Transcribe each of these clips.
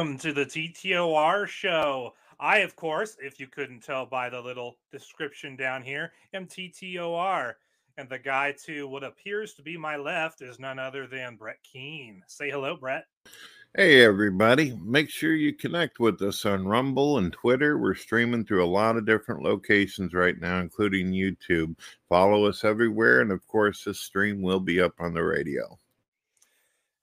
Welcome to the TTOR show. I, of course, if you couldn't tell by the little description down here, am TTOR. And the guy to what appears to be my left is none other than Brett Keane. Say hello, Brett. Hey, everybody. Make sure you connect with us on Rumble and Twitter. We're streaming through a lot of different locations right now, including YouTube. Follow us everywhere. And of course, this stream will be up on the radio.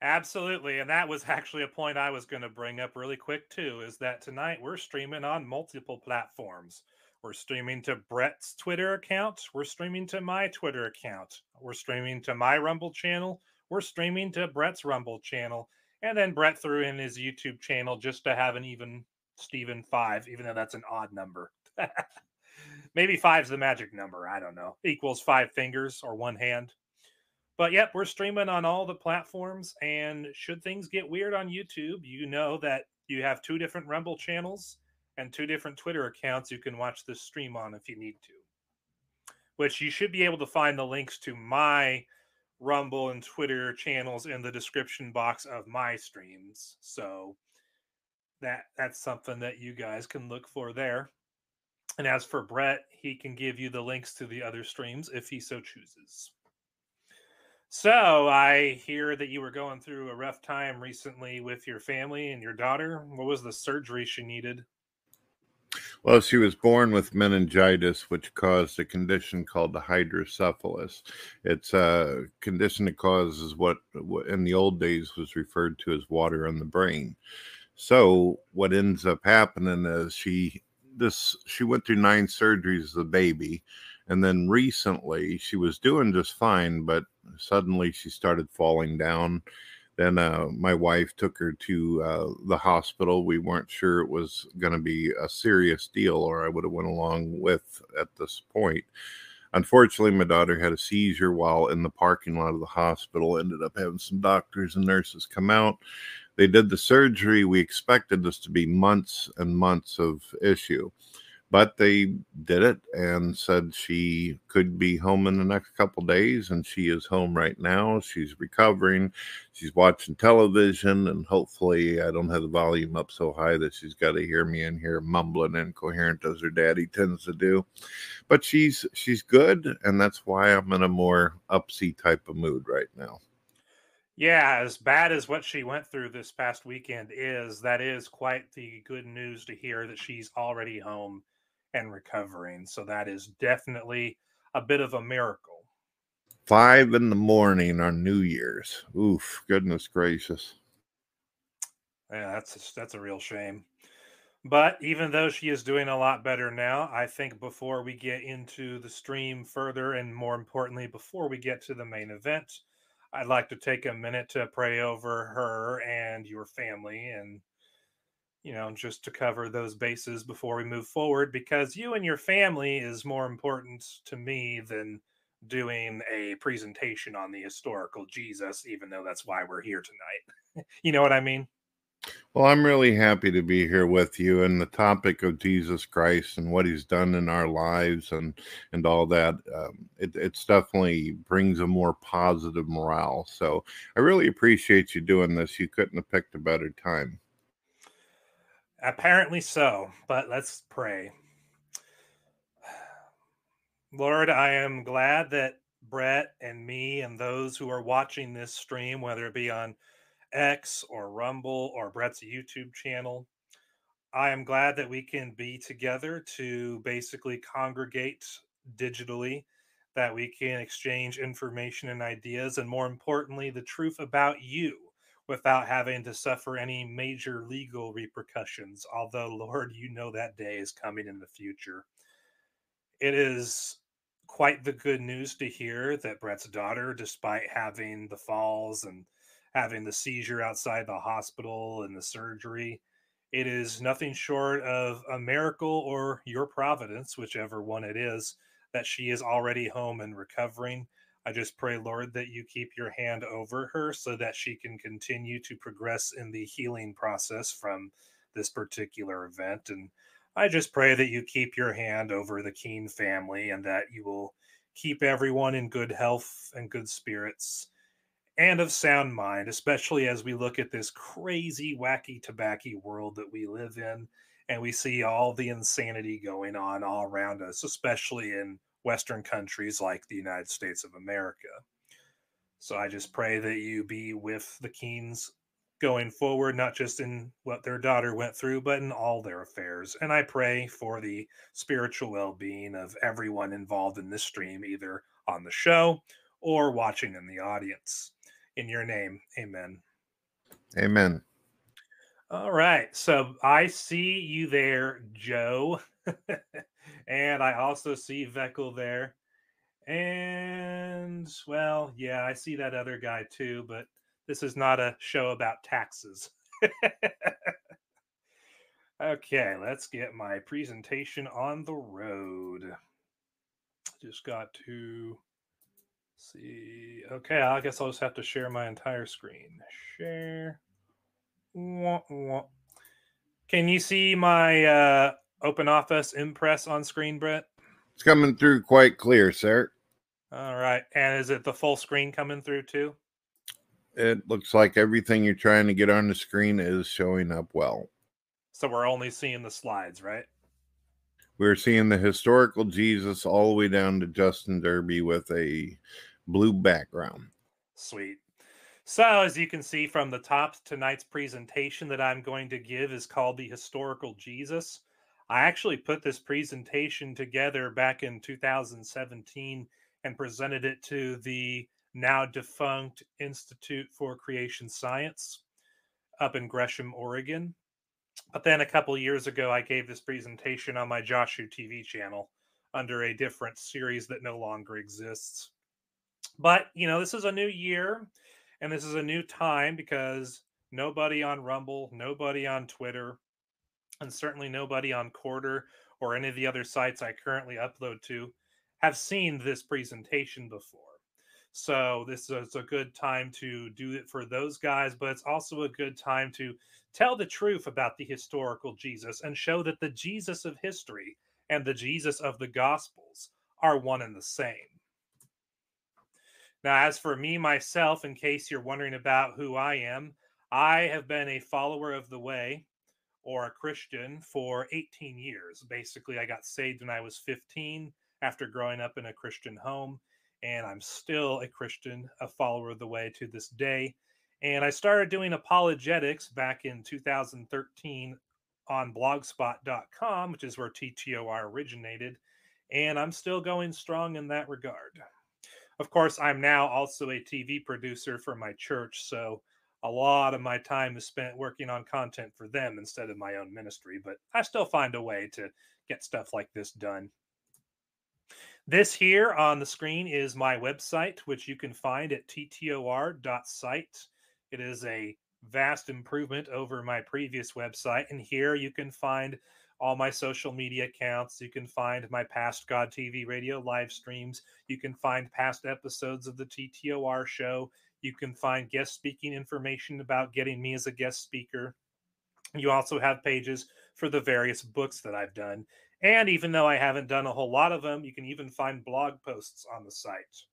Absolutely. And that was actually a point I was going to bring up really quick, too, is that tonight we're streaming on multiple platforms. We're streaming to Brett's Twitter account. We're streaming to my Twitter account. We're streaming to my Rumble channel. We're streaming to Brett's Rumble channel. And then Brett threw in his YouTube channel just to have an even Steven five, even though that's an odd number. Maybe five's the magic number. I don't know. Equals five fingers or one hand. But yep, we're streaming on all the platforms. And should things get weird on YouTube, you know that you have two different Rumble channels and two different Twitter accounts you can watch this stream on if you need to. Which you should be able to find the links to my Rumble and Twitter channels in the description box of my streams. So that that's something that you guys can look for there. And as for Brett, he can give you the links to the other streams if he so chooses. So I hear that you were going through a rough time recently with your family and your daughter. What was the surgery she needed? Well, she was born with meningitis, which caused a condition called the hydrocephalus. It's a condition that causes what in the old days was referred to as water in the brain. So what ends up happening is she this she went through nine surgeries as a baby and then recently she was doing just fine but suddenly she started falling down. Then uh, my wife took her to uh, the hospital. We weren't sure it was going to be a serious deal or i would have went along with at this point. Unfortunately my daughter had a seizure while in the parking lot of the hospital ended up having some doctors and nurses come out. They did the surgery. We expected this to be months and months of issue but they did it and said she could be home in the next couple days and she is home right now. She's recovering. She's watching television and hopefully i don't have the volume up so high that she's got to hear me in here mumbling incoherent as her daddy tends to do. But she's she's good and that's why i'm in a more upsy type of mood right now. Yeah, as bad as what she went through this past weekend is, that is quite the good news to hear that she's already home and recovering. So that is definitely a bit of a miracle. Five in the morning on New Year's. Oof, goodness gracious. Yeah, that's a, that's a real shame. But even though she is doing a lot better now, I think before we get into the stream further, and more importantly, before we get to the main event, I'd like to take a minute to pray over her and your family and you know, just to cover those bases before we move forward, because you and your family is more important to me than doing a presentation on the historical Jesus, even though that's why we're here tonight. you know what I mean? Well, I'm really happy to be here with you and the topic of Jesus Christ and what He's done in our lives and and all that. Um, it, it's definitely brings a more positive morale. So I really appreciate you doing this. You couldn't have picked a better time. Apparently so, but let's pray. Lord, I am glad that Brett and me and those who are watching this stream, whether it be on X or Rumble or Brett's YouTube channel, I am glad that we can be together to basically congregate digitally, that we can exchange information and ideas, and more importantly, the truth about you without having to suffer any major legal repercussions. Although, Lord, you know that day is coming in the future. It is quite the good news to hear that Brett's daughter, despite having the falls and having the seizure outside the hospital and the surgery, it is nothing short of a miracle or your providence, whichever one it is, that she is already home and recovering I just pray, Lord, that you keep your hand over her so that she can continue to progress in the healing process from this particular event. And I just pray that you keep your hand over the Keane family and that you will keep everyone in good health and good spirits. and of sound mind, especially as we look at this crazy, wacky, tobacco world that we live in. And we see all the insanity going on all around us, especially in Western countries like the United States of America. So I just pray that you be with the Keanes going forward, not just in what their daughter went through, but in all their affairs. And I pray for the spiritual well being of everyone involved in this stream, either on the show or watching in the audience. In your name, amen. Amen. All right. So I see you there, Joe. and I also see Veckel there. And well, yeah, I see that other guy too, but this is not a show about taxes. okay, let's get my presentation on the road. Just got to see. Okay, I guess I'll just have to share my entire screen. Share. Can you see my uh, Open Office Impress on screen, Brett? It's coming through quite clear, sir. All right. And is it the full screen coming through too? It looks like everything you're trying to get on the screen is showing up well. So we're only seeing the slides, right? We're seeing the historical Jesus all the way down to Justin Derby with a blue background. Sweet. So, as you can see from the top, tonight's presentation that I'm going to give is called The Historical Jesus. I actually put this presentation together back in 2017 and presented it to the now defunct Institute for Creation Science up in Gresham, Oregon. But then a couple years ago, I gave this presentation on my Joshu TV channel under a different series that no longer exists. But, you know, this is a new year and this is a new time because nobody on Rumble, nobody on Twitter, and certainly nobody on Quarter or any of the other sites I currently upload to have seen this presentation before. So this is a good time to do it for those guys, but it's also a good time to tell the truth about the historical Jesus and show that the Jesus of history and the Jesus of the Gospels are one and the same. Now, as for me myself, in case you're wondering about who I am, I have been a follower of the way or a Christian for 18 years. Basically, I got saved when I was 15 after growing up in a Christian home, and I'm still a Christian, a follower of the way to this day. And I started doing apologetics back in 2013 on blogspot.com, which is where TTOR originated. And I'm still going strong in that regard. Of course, I'm now also a TV producer for my church. So a lot of my time is spent working on content for them instead of my own ministry. But I still find a way to get stuff like this done. This here on the screen is my website, which you can find at ttor.site. It is a vast improvement over my previous website. And here you can find all my social media accounts. You can find my past God TV radio live streams. You can find past episodes of the TTOR show. You can find guest speaking information about getting me as a guest speaker. You also have pages for the various books that I've done. And even though I haven't done a whole lot of them, you can even find blog posts on the site.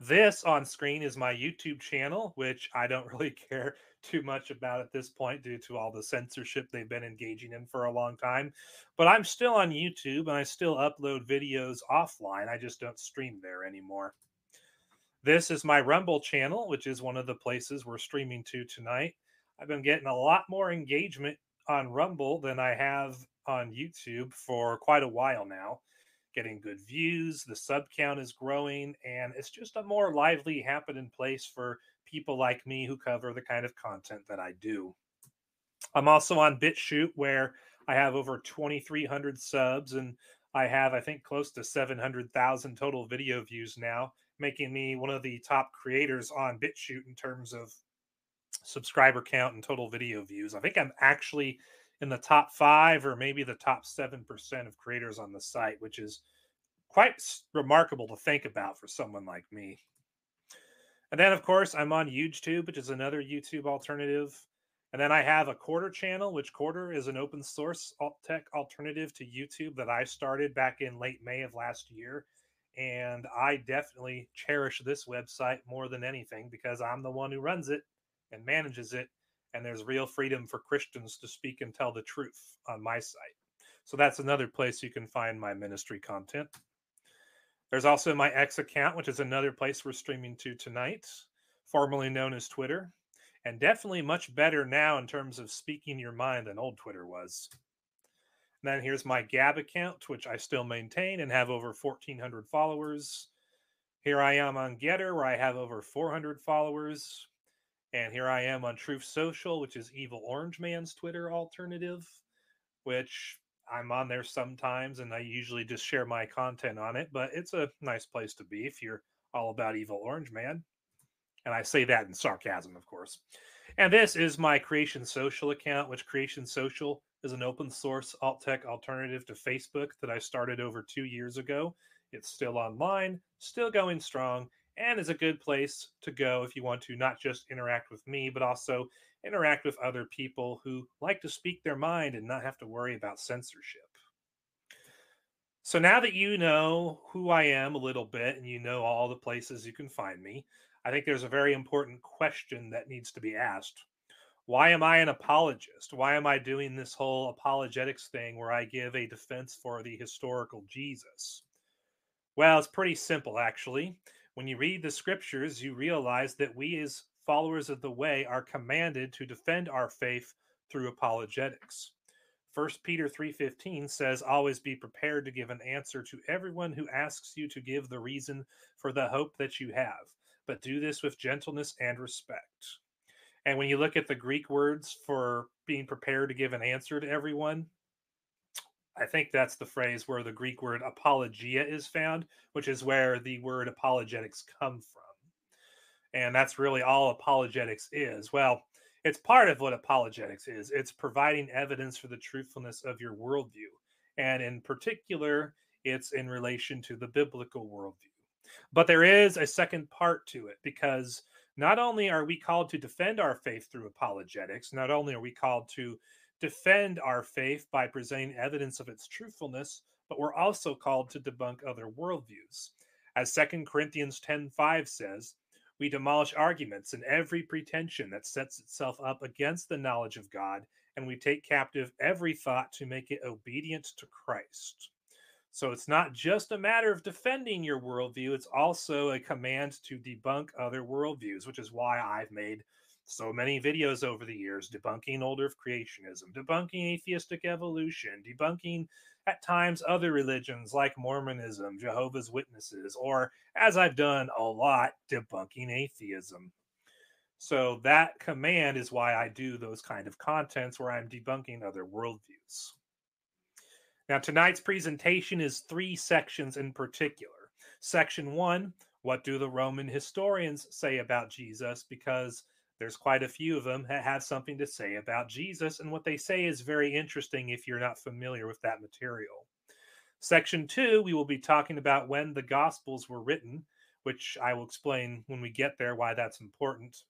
This on screen is my YouTube channel, which I don't really care too much about at this point due to all the censorship they've been engaging in for a long time. But I'm still on YouTube and I still upload videos offline. I just don't stream there anymore. This is my Rumble channel, which is one of the places we're streaming to tonight. I've been getting a lot more engagement on Rumble than I have on YouTube for quite a while now, getting good views. The sub count is growing, and it's just a more lively, happening place for people like me who cover the kind of content that I do. I'm also on BitChute, where I have over 2,300 subs, and I have, I think, close to 700,000 total video views now, making me one of the top creators on BitChute in terms of subscriber count and total video views. I think I'm actually in the top five or maybe the top 7% of creators on the site, which is quite remarkable to think about for someone like me. And then, of course, I'm on YouTube, which is another YouTube alternative. And then I have a Quarter channel, which Quarter is an open source alt tech alternative to YouTube that I started back in late May of last year. And I definitely cherish this website more than anything because I'm the one who runs it and manages it. And there's real freedom for Christians to speak and tell the truth on my site. So that's another place you can find my ministry content. There's also my X account, which is another place we're streaming to tonight, formerly known as Twitter, and definitely much better now in terms of speaking your mind than old Twitter was. And then here's my Gab account, which I still maintain and have over 1,400 followers. Here I am on Getter, where I have over 400 followers. And here I am on Truth Social, which is Evil Orange Man's Twitter alternative, which I'm on there sometimes and I usually just share my content on it, but it's a nice place to be if you're all about Evil Orange Man. And I say that in sarcasm, of course. And this is my Creation Social account, which Creation Social is an open source alt tech alternative to Facebook that I started over two years ago. It's still online, still going strong, and is a good place to go if you want to not just interact with me, but also interact with other people who like to speak their mind and not have to worry about censorship. So now that you know who I am a little bit and you know all the places you can find me, I think there's a very important question that needs to be asked. Why am I an apologist? Why am I doing this whole apologetics thing where I give a defense for the historical Jesus? Well, it's pretty simple, actually. When you read the scriptures, you realize that we, as followers of the way are commanded to defend our faith through apologetics. 1 Peter 3:15 says always be prepared to give an answer to everyone who asks you to give the reason for the hope that you have, but do this with gentleness and respect. And when you look at the Greek words for being prepared to give an answer to everyone, I think that's the phrase where the Greek word apologia is found, which is where the word apologetics come from. And that's really all apologetics is. Well, it's part of what apologetics is it's providing evidence for the truthfulness of your worldview. And in particular, it's in relation to the biblical worldview. But there is a second part to it because not only are we called to defend our faith through apologetics, not only are we called to defend our faith by presenting evidence of its truthfulness, but we're also called to debunk other worldviews. As 2 Corinthians 10:5 says, we demolish arguments and every pretension that sets itself up against the knowledge of God, and we take captive every thought to make it obedient to Christ. So it's not just a matter of defending your worldview, it's also a command to debunk other worldviews, which is why I've made so many videos over the years debunking old earth creationism, debunking atheistic evolution, debunking at times other religions like Mormonism, Jehovah's Witnesses, or as I've done a lot, debunking atheism. So that command is why I do those kind of contents where I'm debunking other worldviews. Now, tonight's presentation is three sections in particular. Section one What do the Roman historians say about Jesus? Because there's quite a few of them that have something to say about Jesus, and what they say is very interesting if you're not familiar with that material. Section two, we will be talking about when the Gospels were written, which I will explain when we get there why that's important.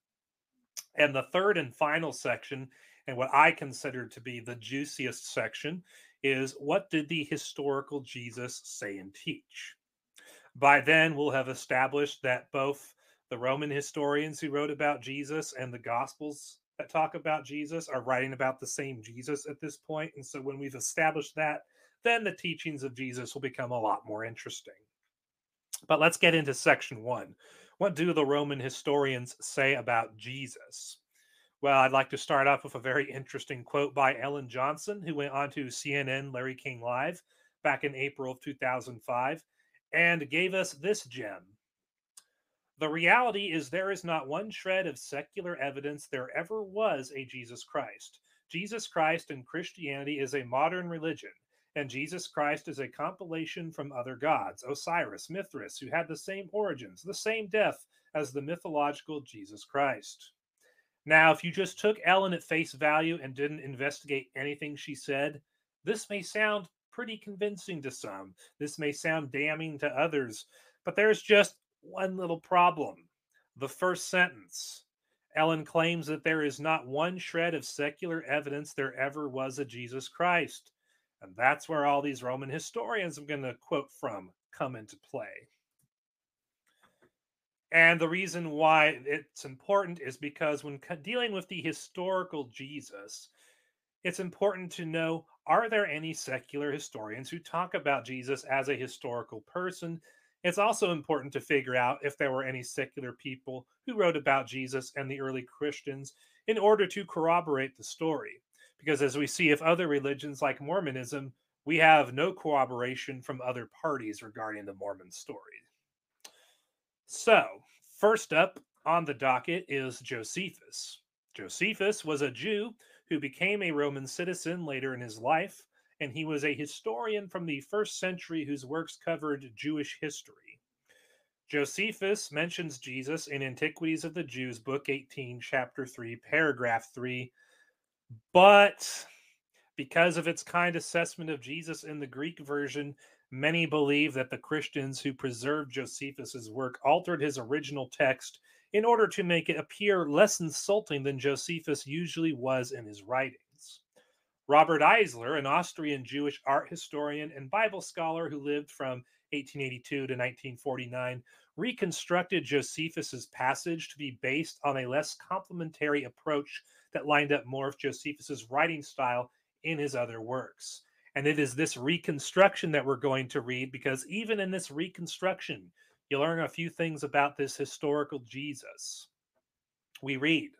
And the third and final section, and what I consider to be the juiciest section, is what did the historical Jesus say and teach? By then, we'll have established that both the Roman historians who wrote about Jesus and the Gospels that talk about Jesus are writing about the same Jesus at this point. And so when we've established that, then the teachings of Jesus will become a lot more interesting. But let's get into section one. What do the Roman historians say about Jesus? Well, I'd like to start off with a very interesting quote by Ellen Johnson, who went on to CNN Larry King Live back in April of 2005 and gave us this gem. The reality is, there is not one shred of secular evidence there ever was a Jesus Christ. Jesus Christ and Christianity is a modern religion, and Jesus Christ is a compilation from other gods, Osiris, Mithras, who had the same origins, the same death as the mythological Jesus Christ. Now, if you just took Ellen at face value and didn't investigate anything she said, this may sound pretty convincing to some. This may sound damning to others, but there's just one little problem. The first sentence Ellen claims that there is not one shred of secular evidence there ever was a Jesus Christ. And that's where all these Roman historians I'm going to quote from come into play. And the reason why it's important is because when dealing with the historical Jesus, it's important to know are there any secular historians who talk about Jesus as a historical person? It's also important to figure out if there were any secular people who wrote about Jesus and the early Christians in order to corroborate the story. Because as we see if other religions like Mormonism, we have no corroboration from other parties regarding the Mormon story. So, first up on the docket is Josephus. Josephus was a Jew who became a Roman citizen later in his life, and he was a historian from the first century whose works covered Jewish history. Josephus mentions Jesus in Antiquities of the Jews, Book 18, Chapter 3, Paragraph 3, but because of its kind assessment of Jesus in the Greek version, many believe that the Christians who preserved Josephus's work altered his original text in order to make it appear less insulting than Josephus usually was in his writings. Robert Eisler, an Austrian Jewish art historian and Bible scholar who lived from 1882 to 1949, reconstructed Josephus's passage to be based on a less complimentary approach that lined up more of Josephus's writing style in his other works. And it is this reconstruction that we're going to read because even in this reconstruction, you learn a few things about this historical Jesus. We read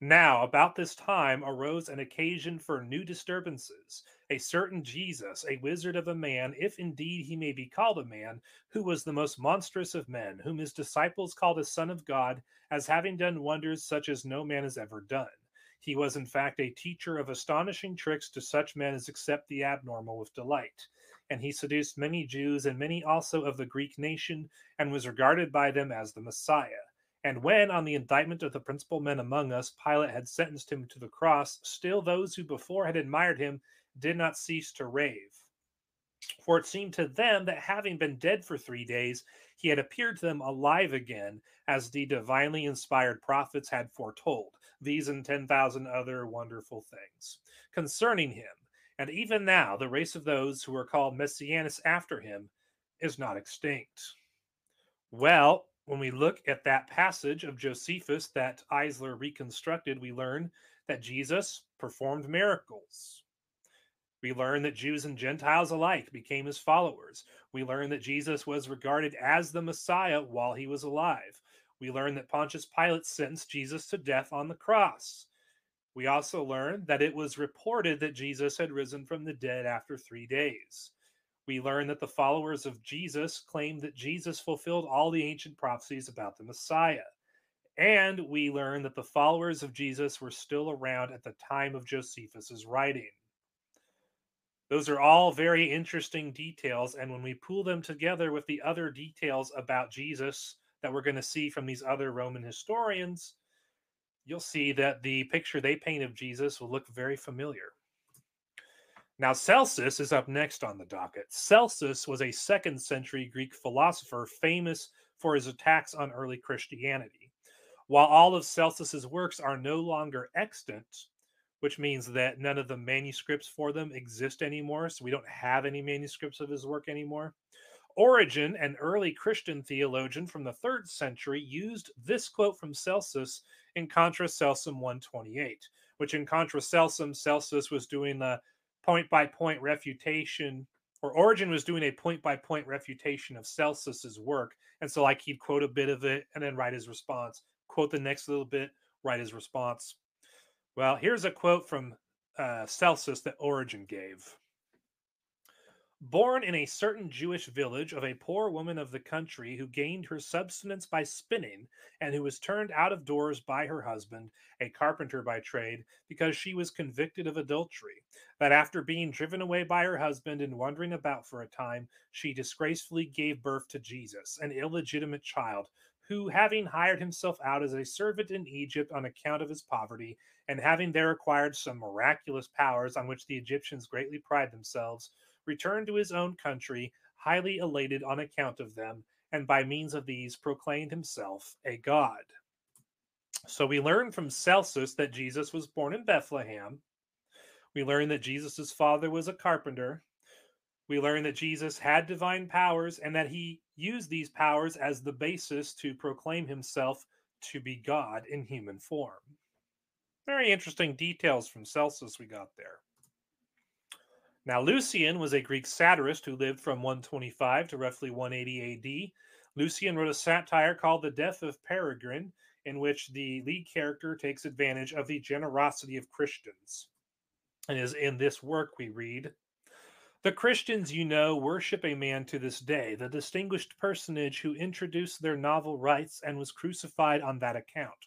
Now, about this time arose an occasion for new disturbances. A certain Jesus, a wizard of a man, if indeed he may be called a man, who was the most monstrous of men, whom his disciples called a Son of God, as having done wonders such as no man has ever done. He was, in fact, a teacher of astonishing tricks to such men as accept the abnormal with delight and he seduced many Jews and many also of the Greek nation, and was regarded by them as the Messiah. And when, on the indictment of the principal men among us, Pilate had sentenced him to the cross, still those who before had admired him did not cease to rave. For it seemed to them that having been dead for three days, he had appeared to them alive again, as the divinely inspired prophets had foretold, these and 10,000 other wonderful things concerning him and even now, the race of those who are called Messianists after him is not extinct. Well, when we look at that passage of Josephus that Eisler reconstructed, we learn that Jesus performed miracles. We learn that Jews and Gentiles alike became his followers. We learn that Jesus was regarded as the Messiah while he was alive. We learn that Pontius Pilate sentenced Jesus to death on the cross. We also learn that it was reported that Jesus had risen from the dead after three days. We learn that the followers of Jesus claimed that Jesus fulfilled all the ancient prophecies about the Messiah. And we learn that the followers of Jesus were still around at the time of Josephus's writing. Those are all very interesting details. And when we pool them together with the other details about Jesus that we're going to see from these other Roman historians, you'll see that the picture they paint of Jesus will look very familiar. Now, Celsus is up next on the docket. Celsus was a second century Greek philosopher famous for his attacks on early Christianity. While all of Celsus's works are no longer extant, which means that none of the manuscripts for them exist anymore, so we don't have any manuscripts of his work anymore. Origen, an early Christian theologian from the third century, used this quote from Celsus in Contra Celsum 128, which in Contra Celsum, Celsus was doing the point by point refutation, or Origen was doing a point by point refutation of Celsus's work. And so, like, he'd quote a bit of it and then write his response, quote the next little bit, write his response. Well, here's a quote from uh, Celsus that Origen gave. Born in a certain Jewish village of a poor woman of the country who gained her subsistence by spinning, and who was turned out of doors by her husband, a carpenter by trade, because she was convicted of adultery, that after being driven away by her husband and wandering about for a time, she disgracefully gave birth to Jesus, an illegitimate child, who, having hired himself out as a servant in Egypt on account of his poverty, and having there acquired some miraculous powers on which the Egyptians greatly pride themselves, returned to his own country, highly elated on account of them, and by means of these proclaimed himself a god. So we learn from Celsus that Jesus was born in Bethlehem. We learn that Jesus' father was a carpenter. We learn that Jesus had divine powers and that he used these powers as the basis to proclaim himself to be God in human form. Very interesting details from Celsus we got there. Now, Lucian was a Greek satirist who lived from 125 to roughly 180 AD. Lucian wrote a satire called The Death of Peregrine, in which the lead character takes advantage of the generosity of Christians. And is in this work we read The Christians, you know, worship a man to this day, the distinguished personage who introduced their novel rites and was crucified on that account.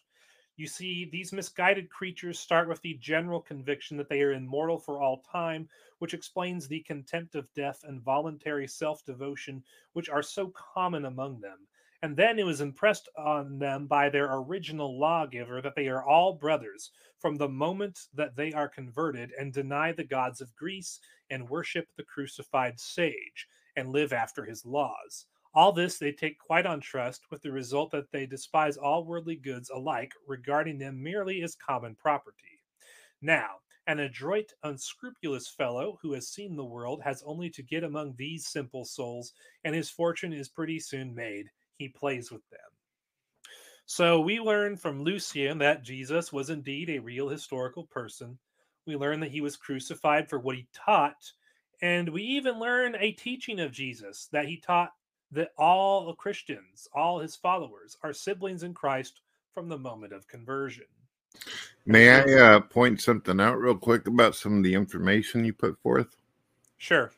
You see, these misguided creatures start with the general conviction that they are immortal for all time, which explains the contempt of death and voluntary self devotion which are so common among them. And then it was impressed on them by their original lawgiver that they are all brothers from the moment that they are converted and deny the gods of Greece and worship the crucified sage and live after his laws. All this they take quite on trust, with the result that they despise all worldly goods alike, regarding them merely as common property. Now, an adroit, unscrupulous fellow who has seen the world has only to get among these simple souls, and his fortune is pretty soon made. He plays with them. So we learn from Lucian that Jesus was indeed a real historical person. We learn that he was crucified for what he taught. And we even learn a teaching of Jesus that he taught that all Christians, all his followers, are siblings in Christ from the moment of conversion. May I uh, point something out real quick about some of the information you put forth? Sure.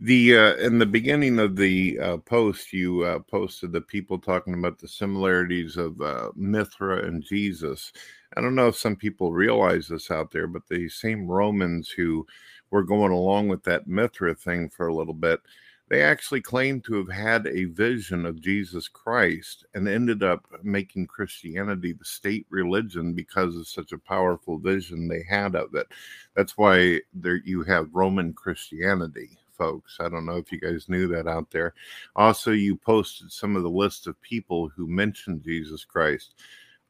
The uh, in the beginning of the uh, post, you uh, posted the people talking about the similarities of uh, Mithra and Jesus. I don't know if some people realize this out there, but the same Romans who were going along with that Mithra thing for a little bit they actually claim to have had a vision of Jesus Christ and ended up making Christianity the state religion because of such a powerful vision they had of it. That's why there you have Roman Christianity, folks. I don't know if you guys knew that out there. Also, you posted some of the list of people who mentioned Jesus Christ.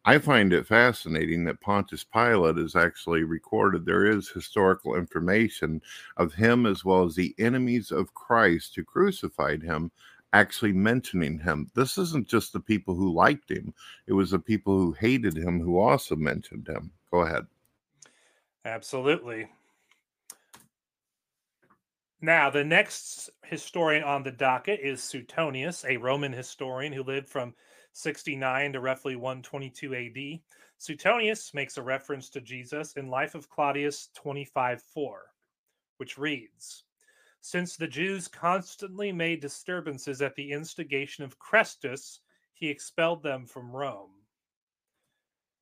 I find it fascinating that Pontius Pilate is actually recorded. There is historical information of him as well as the enemies of Christ who crucified him actually mentioning him. This isn't just the people who liked him, it was the people who hated him who also mentioned him. Go ahead. Absolutely. Now, the next historian on the docket is Suetonius, a Roman historian who lived from 69 to roughly 122 AD, Suetonius makes a reference to Jesus in Life of Claudius 25 4, which reads Since the Jews constantly made disturbances at the instigation of Chrestus, he expelled them from Rome.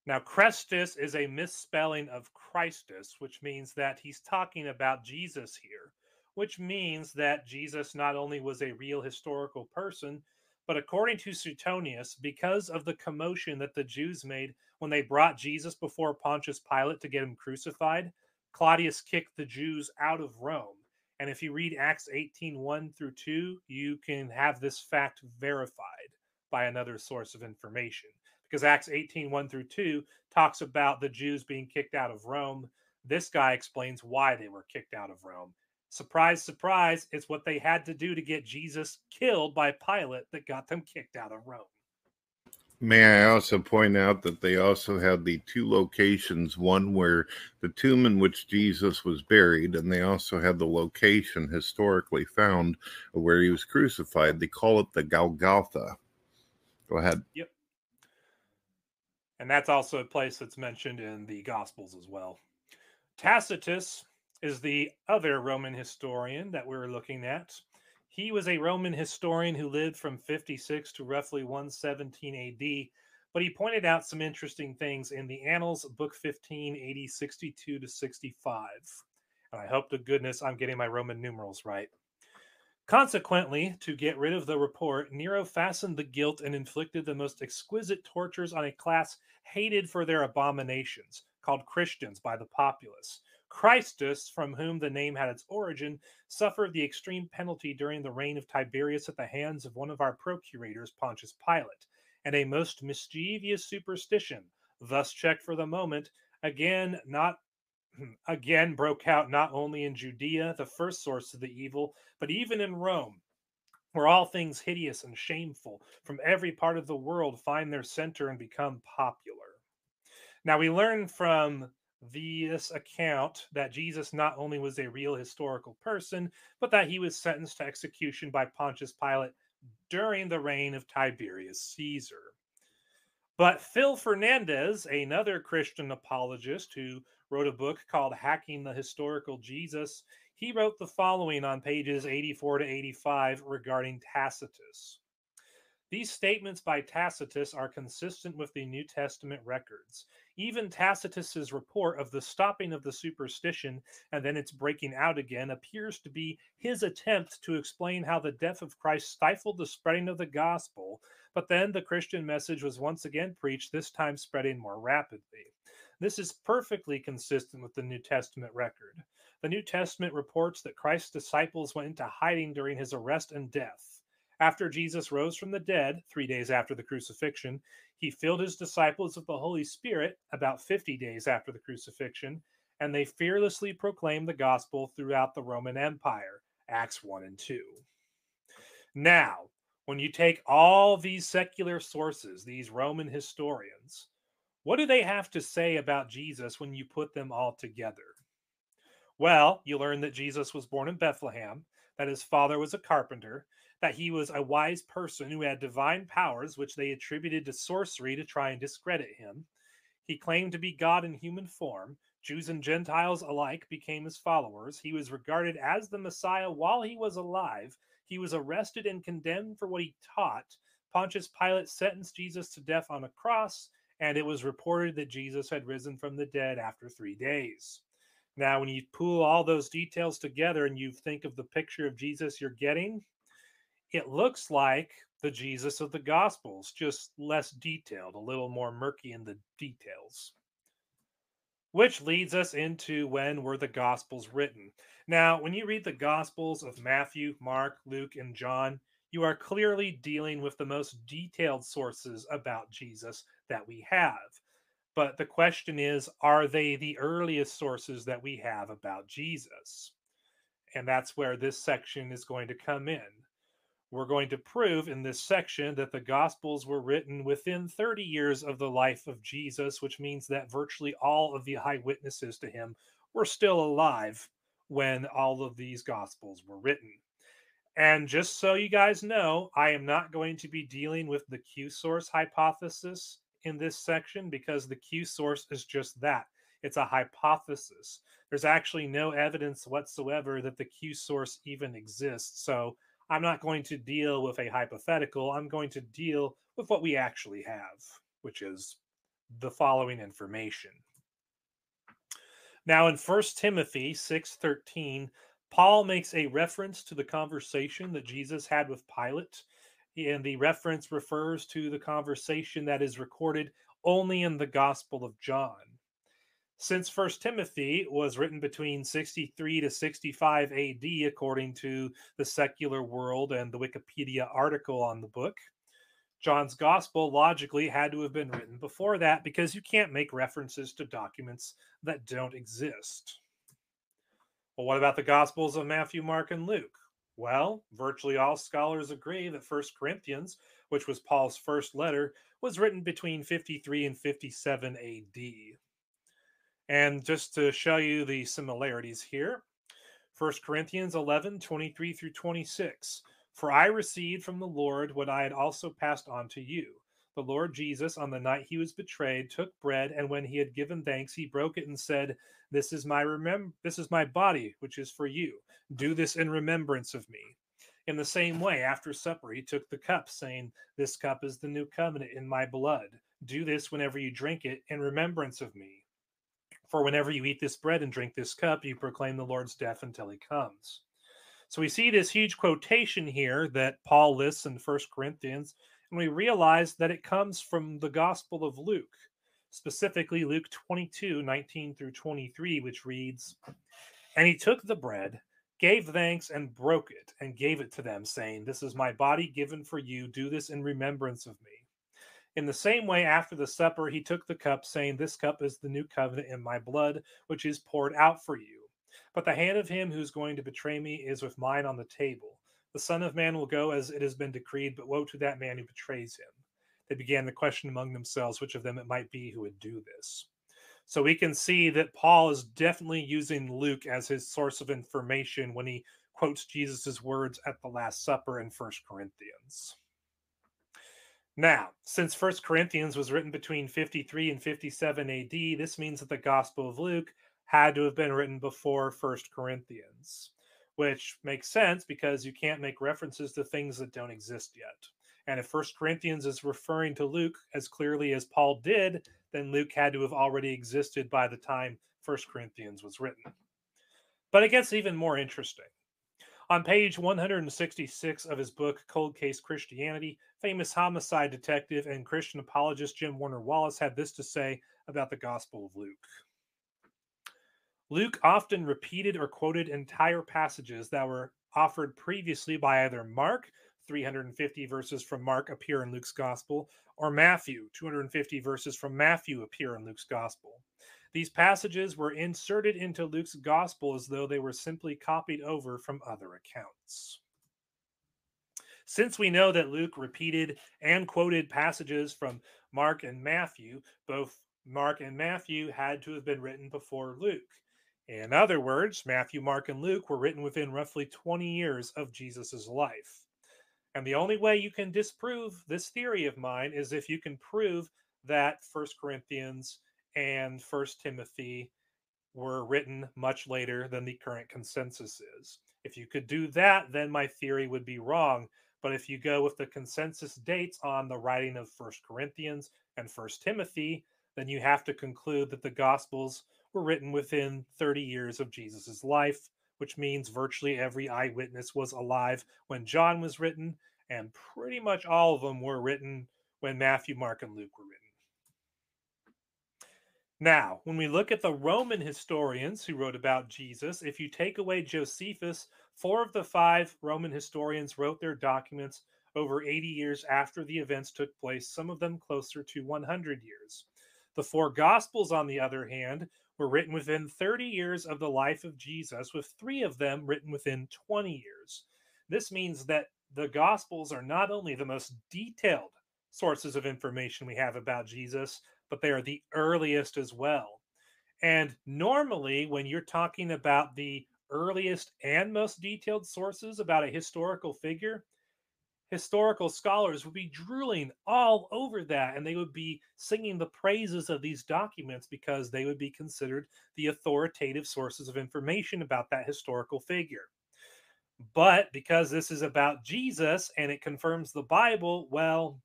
Now, Chrestus is a misspelling of Christus, which means that he's talking about Jesus here, which means that Jesus not only was a real historical person, but according to Suetonius, because of the commotion that the Jews made when they brought Jesus before Pontius Pilate to get him crucified, Claudius kicked the Jews out of Rome. And if you read Acts 18 1 through 2, you can have this fact verified by another source of information. Because Acts 18 1 through 2 talks about the Jews being kicked out of Rome. This guy explains why they were kicked out of Rome. Surprise, surprise, it's what they had to do to get Jesus killed by Pilate that got them kicked out of Rome. May I also point out that they also had the two locations one where the tomb in which Jesus was buried, and they also had the location historically found where he was crucified. They call it the Golgotha. Go ahead. Yep. And that's also a place that's mentioned in the Gospels as well. Tacitus is the other Roman historian that we're looking at. He was a Roman historian who lived from 56 to roughly 117 AD, but he pointed out some interesting things in the Annals, Book 15, AD 62 to 65. And I hope to goodness I'm getting my Roman numerals right. Consequently, to get rid of the report, Nero fastened the guilt and inflicted the most exquisite tortures on a class hated for their abominations, called Christians by the populace. Christus, from whom the name had its origin, suffered the extreme penalty during the reign of Tiberius at the hands of one of our procurators, Pontius Pilate, and a most mischievous superstition, thus checked for the moment, again not again broke out not only in Judea, the first source of the evil, but even in Rome, where all things hideous and shameful from every part of the world find their center and become popular. Now, we learn from this account that Jesus not only was a real historical person, but that he was sentenced to execution by Pontius Pilate during the reign of Tiberius Caesar. But Phil Fernandes, another Christian apologist who wrote a book called Hacking the Historical Jesus, he wrote the following on pages 84 to 85 regarding Tacitus. These statements by Tacitus are consistent with the New Testament records. Even Tacitus's report of the stopping of the superstition and then its breaking out again appears to be his attempt to explain how the death of Christ stifled the spreading of the gospel, but then the Christian message was once again preached, this time spreading more rapidly. This is perfectly consistent with the New Testament record. The New Testament reports that Christ's disciples went into hiding during his arrest and death. After Jesus rose from the dead, three days after the crucifixion, he filled his disciples with the Holy Spirit about 50 days after the crucifixion, and they fearlessly proclaimed the gospel throughout the Roman Empire. Acts 1 and 2. Now, when you take all these secular sources, these Roman historians, what do they have to say about Jesus when you put them all together? Well, you learn that Jesus was born in Bethlehem, that his father was a carpenter, that he was a wise person who had divine powers, which they attributed to sorcery to try and discredit him. He claimed to be God in human form. Jews and Gentiles alike became his followers. He was regarded as the Messiah while he was alive. He was arrested and condemned for what he taught. Pontius Pilate sentenced Jesus to death on a cross, and it was reported that Jesus had risen from the dead after three days. Now, when you pull all those details together and you think of the picture of Jesus you're getting, it looks like the Jesus of the Gospels, just less detailed, a little more murky in the details. Which leads us into when were the Gospels written. Now, when you read the Gospels of Matthew, Mark, Luke, and John, you are clearly dealing with the most detailed sources about Jesus that we have. But the question is, are they the earliest sources that we have about Jesus? And that's where this section is going to come in. We're going to prove in this section that the Gospels were written within 30 years of the life of Jesus, which means that virtually all of the eyewitnesses to him were still alive when all of these Gospels were written. And just so you guys know, I am not going to be dealing with the Q source hypothesis in this section because the Q source is just that it's a hypothesis. There's actually no evidence whatsoever that the Q source even exists. So I'm not going to deal with a hypothetical. I'm going to deal with what we actually have, which is the following information. Now in 1 Timothy 6:13, Paul makes a reference to the conversation that Jesus had with Pilate, and the reference refers to the conversation that is recorded only in the Gospel of John. Since First Timothy was written between 63 to 65 AD, according to the secular world and the Wikipedia article on the book, John's gospel logically had to have been written before that because you can't make references to documents that don't exist. Well, what about the gospels of Matthew, Mark, and Luke? Well, virtually all scholars agree that First Corinthians, which was Paul's first letter, was written between 53 and 57 AD. And just to show you the similarities here, 1 Corinthians 11 23 through 26. For I received from the Lord what I had also passed on to you. The Lord Jesus, on the night he was betrayed, took bread, and when he had given thanks, he broke it and said, "This is my remem- This is my body, which is for you. Do this in remembrance of me." In the same way, after supper, he took the cup, saying, "This cup is the new covenant in my blood. Do this whenever you drink it in remembrance of me." For whenever you eat this bread and drink this cup, you proclaim the Lord's death until he comes. So we see this huge quotation here that Paul lists in First Corinthians, and we realize that it comes from the Gospel of Luke, specifically Luke 22 19 through 23, which reads, And he took the bread, gave thanks, and broke it, and gave it to them, saying, This is my body given for you. Do this in remembrance of me. In the same way, after the supper, he took the cup, saying, This cup is the new covenant in my blood, which is poured out for you. But the hand of him who is going to betray me is with mine on the table. The Son of Man will go as it has been decreed, but woe to that man who betrays him. They began the question among themselves which of them it might be who would do this. So we can see that Paul is definitely using Luke as his source of information when he quotes Jesus' words at the Last Supper in First Corinthians. Now, since First Corinthians was written between 53 and 57 AD, this means that the Gospel of Luke had to have been written before First Corinthians, which makes sense because you can't make references to things that don't exist yet. And if First Corinthians is referring to Luke as clearly as Paul did, then Luke had to have already existed by the time First Corinthians was written. But it gets even more interesting. On page 166 of his book, Cold Case Christianity, famous homicide detective and Christian apologist Jim Warner Wallace had this to say about the Gospel of Luke. Luke often repeated or quoted entire passages that were offered previously by either Mark, 350 verses from Mark appear in Luke's Gospel, or Matthew, 250 verses from Matthew appear in Luke's Gospel. These passages were inserted into Luke's gospel as though they were simply copied over from other accounts. Since we know that Luke repeated and quoted passages from Mark and Matthew, both Mark and Matthew had to have been written before Luke. In other words, Matthew, Mark, and Luke were written within roughly 20 years of Jesus' life. And the only way you can disprove this theory of mine is if you can prove that First Corinthians and First Timothy were written much later than the current consensus is. If you could do that, then my theory would be wrong. But if you go with the consensus dates on the writing of First Corinthians and First Timothy, then you have to conclude that the Gospels were written within 30 years of Jesus' life, which means virtually every eyewitness was alive when John was written, and pretty much all of them were written when Matthew, Mark, and Luke were written. Now, when we look at the Roman historians who wrote about Jesus, if you take away Josephus, four of the five Roman historians wrote their documents over 80 years after the events took place, some of them closer to 100 years. The four Gospels, on the other hand, were written within 30 years of the life of Jesus, with three of them written within 20 years. This means that the Gospels are not only the most detailed sources of information we have about Jesus, but they are the earliest as well. And normally, when you're talking about the earliest and most detailed sources about a historical figure, historical scholars would be drooling all over that and they would be singing the praises of these documents because they would be considered the authoritative sources of information about that historical figure. But because this is about Jesus and it confirms the Bible, well,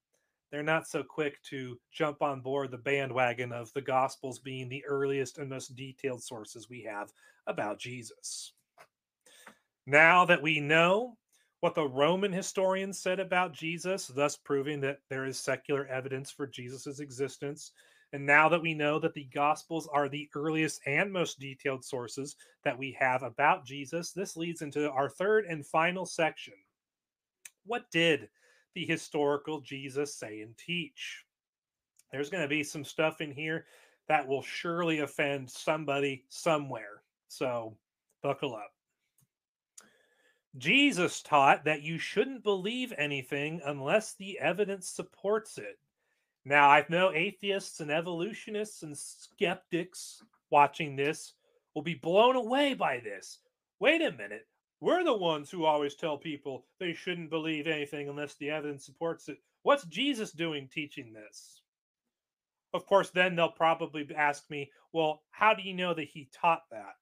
they're not so quick to jump on board the bandwagon of the Gospels being the earliest and most detailed sources we have about Jesus. Now that we know what the Roman historians said about Jesus, thus proving that there is secular evidence for Jesus' existence, and now that we know that the Gospels are the earliest and most detailed sources that we have about Jesus, this leads into our third and final section. What did the historical Jesus say and teach. There's going to be some stuff in here that will surely offend somebody somewhere. So buckle up. Jesus taught that you shouldn't believe anything unless the evidence supports it. Now, I know atheists and evolutionists and skeptics watching this will be blown away by this. Wait a minute. We're the ones who always tell people they shouldn't believe anything unless the evidence supports it. What's Jesus doing teaching this? Of course, then they'll probably ask me, well, how do you know that he taught that?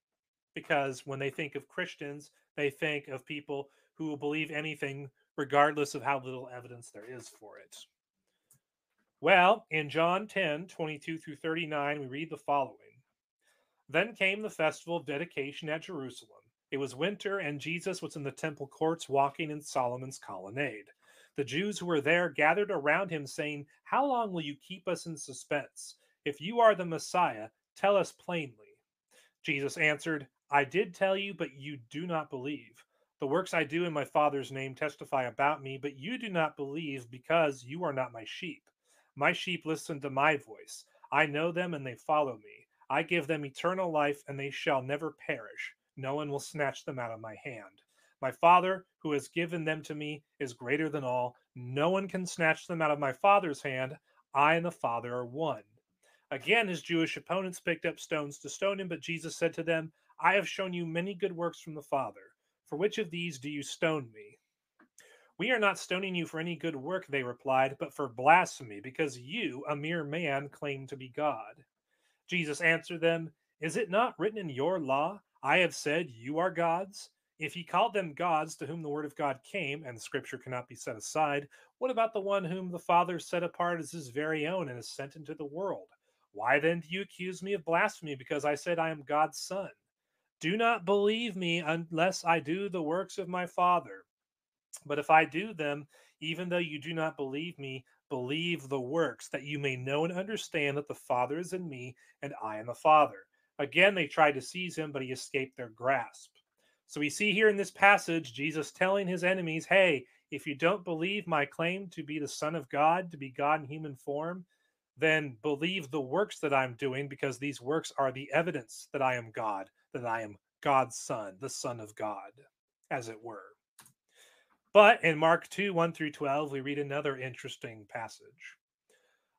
Because when they think of Christians, they think of people who will believe anything regardless of how little evidence there is for it. Well, in John 10 22 through 39, we read the following Then came the festival of dedication at Jerusalem it was winter, and Jesus was in the temple courts walking in Solomon's colonnade. The Jews who were there gathered around him, saying, How long will you keep us in suspense? If you are the Messiah, tell us plainly. Jesus answered, I did tell you, but you do not believe. The works I do in my Father's name testify about me, but you do not believe because you are not my sheep. My sheep listen to my voice. I know them and they follow me. I give them eternal life and they shall never perish. No one will snatch them out of my hand. My Father, who has given them to me, is greater than all. No one can snatch them out of my Father's hand. I and the Father are one. Again, his Jewish opponents picked up stones to stone him, but Jesus said to them, I have shown you many good works from the Father. For which of these do you stone me? We are not stoning you for any good work, they replied, but for blasphemy, because you, a mere man, claim to be God. Jesus answered them, Is it not written in your law, I have said you are gods? If he called them gods to whom the word of God came, and the scripture cannot be set aside, what about the one whom the Father set apart as his very own and has sent into the world? Why then do you accuse me of blasphemy because I said I am God's son? Do not believe me unless I do the works of my Father. But if I do them, even though you do not believe me, believe the works, that you may know and understand that the Father is in me and I in the Father. Again, they tried to seize him, but he escaped their grasp. So we see here in this passage Jesus telling his enemies, hey, if you don't believe my claim to be the Son of God, to be God in human form, then believe the works that I'm doing because these works are the evidence that I am God, that I am God's Son, the Son of God, as it were. But in Mark 2 1 through 12, we read another interesting passage.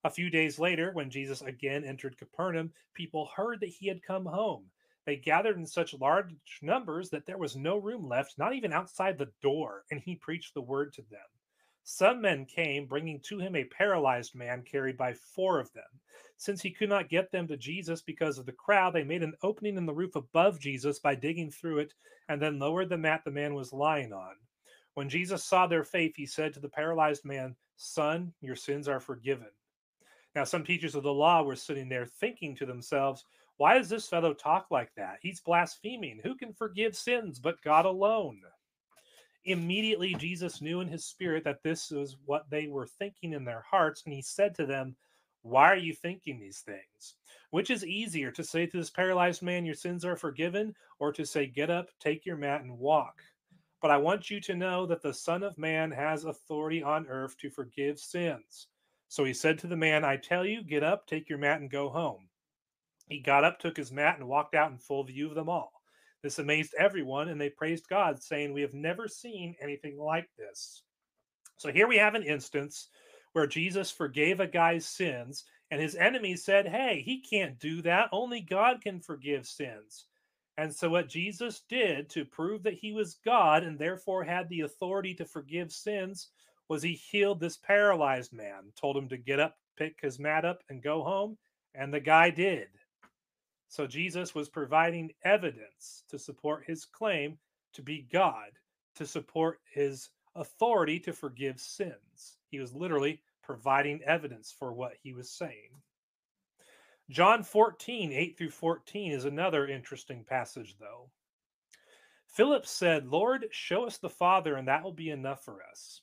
A few days later, when Jesus again entered Capernaum, people heard that he had come home they gathered in such large numbers that there was no room left, not even outside the door, and he preached the word to them. Some men came, bringing to him a paralyzed man carried by four of them. Since he could not get them to Jesus because of the crowd, they made an opening in the roof above Jesus by digging through it and then lowered the mat the man was lying on. When Jesus saw their faith, he said to the paralyzed man, Son, your sins are forgiven. Now, some teachers of the law were sitting there thinking to themselves, why does this fellow talk like that? He's blaspheming. Who can forgive sins but God alone? Immediately, Jesus knew in his spirit that this was what they were thinking in their hearts, and he said to them, Why are you thinking these things? Which is easier to say to this paralyzed man, Your sins are forgiven, or to say, Get up, take your mat, and walk? But I want you to know that the Son of Man has authority on earth to forgive sins. So he said to the man, I tell you, get up, take your mat, and go home. He got up, took his mat, and walked out in full view of them all. This amazed everyone, and they praised God, saying, We have never seen anything like this. So here we have an instance where Jesus forgave a guy's sins, and his enemies said, Hey, he can't do that. Only God can forgive sins. And so, what Jesus did to prove that he was God and therefore had the authority to forgive sins was he healed this paralyzed man, told him to get up, pick his mat up, and go home. And the guy did. So Jesus was providing evidence to support his claim to be God, to support his authority to forgive sins. He was literally providing evidence for what he was saying. John 14, 8 through 14 is another interesting passage, though. Philip said, Lord, show us the Father, and that will be enough for us.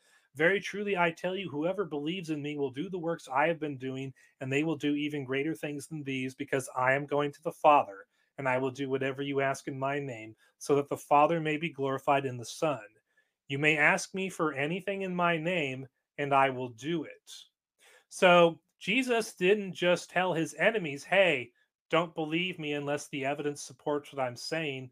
Very truly, I tell you, whoever believes in me will do the works I have been doing, and they will do even greater things than these, because I am going to the Father and I will do whatever you ask in my name, so that the Father may be glorified in the Son. You may ask me for anything in my name, and I will do it. So Jesus didn't just tell his enemies, hey, don't believe me unless the evidence supports what I'm saying.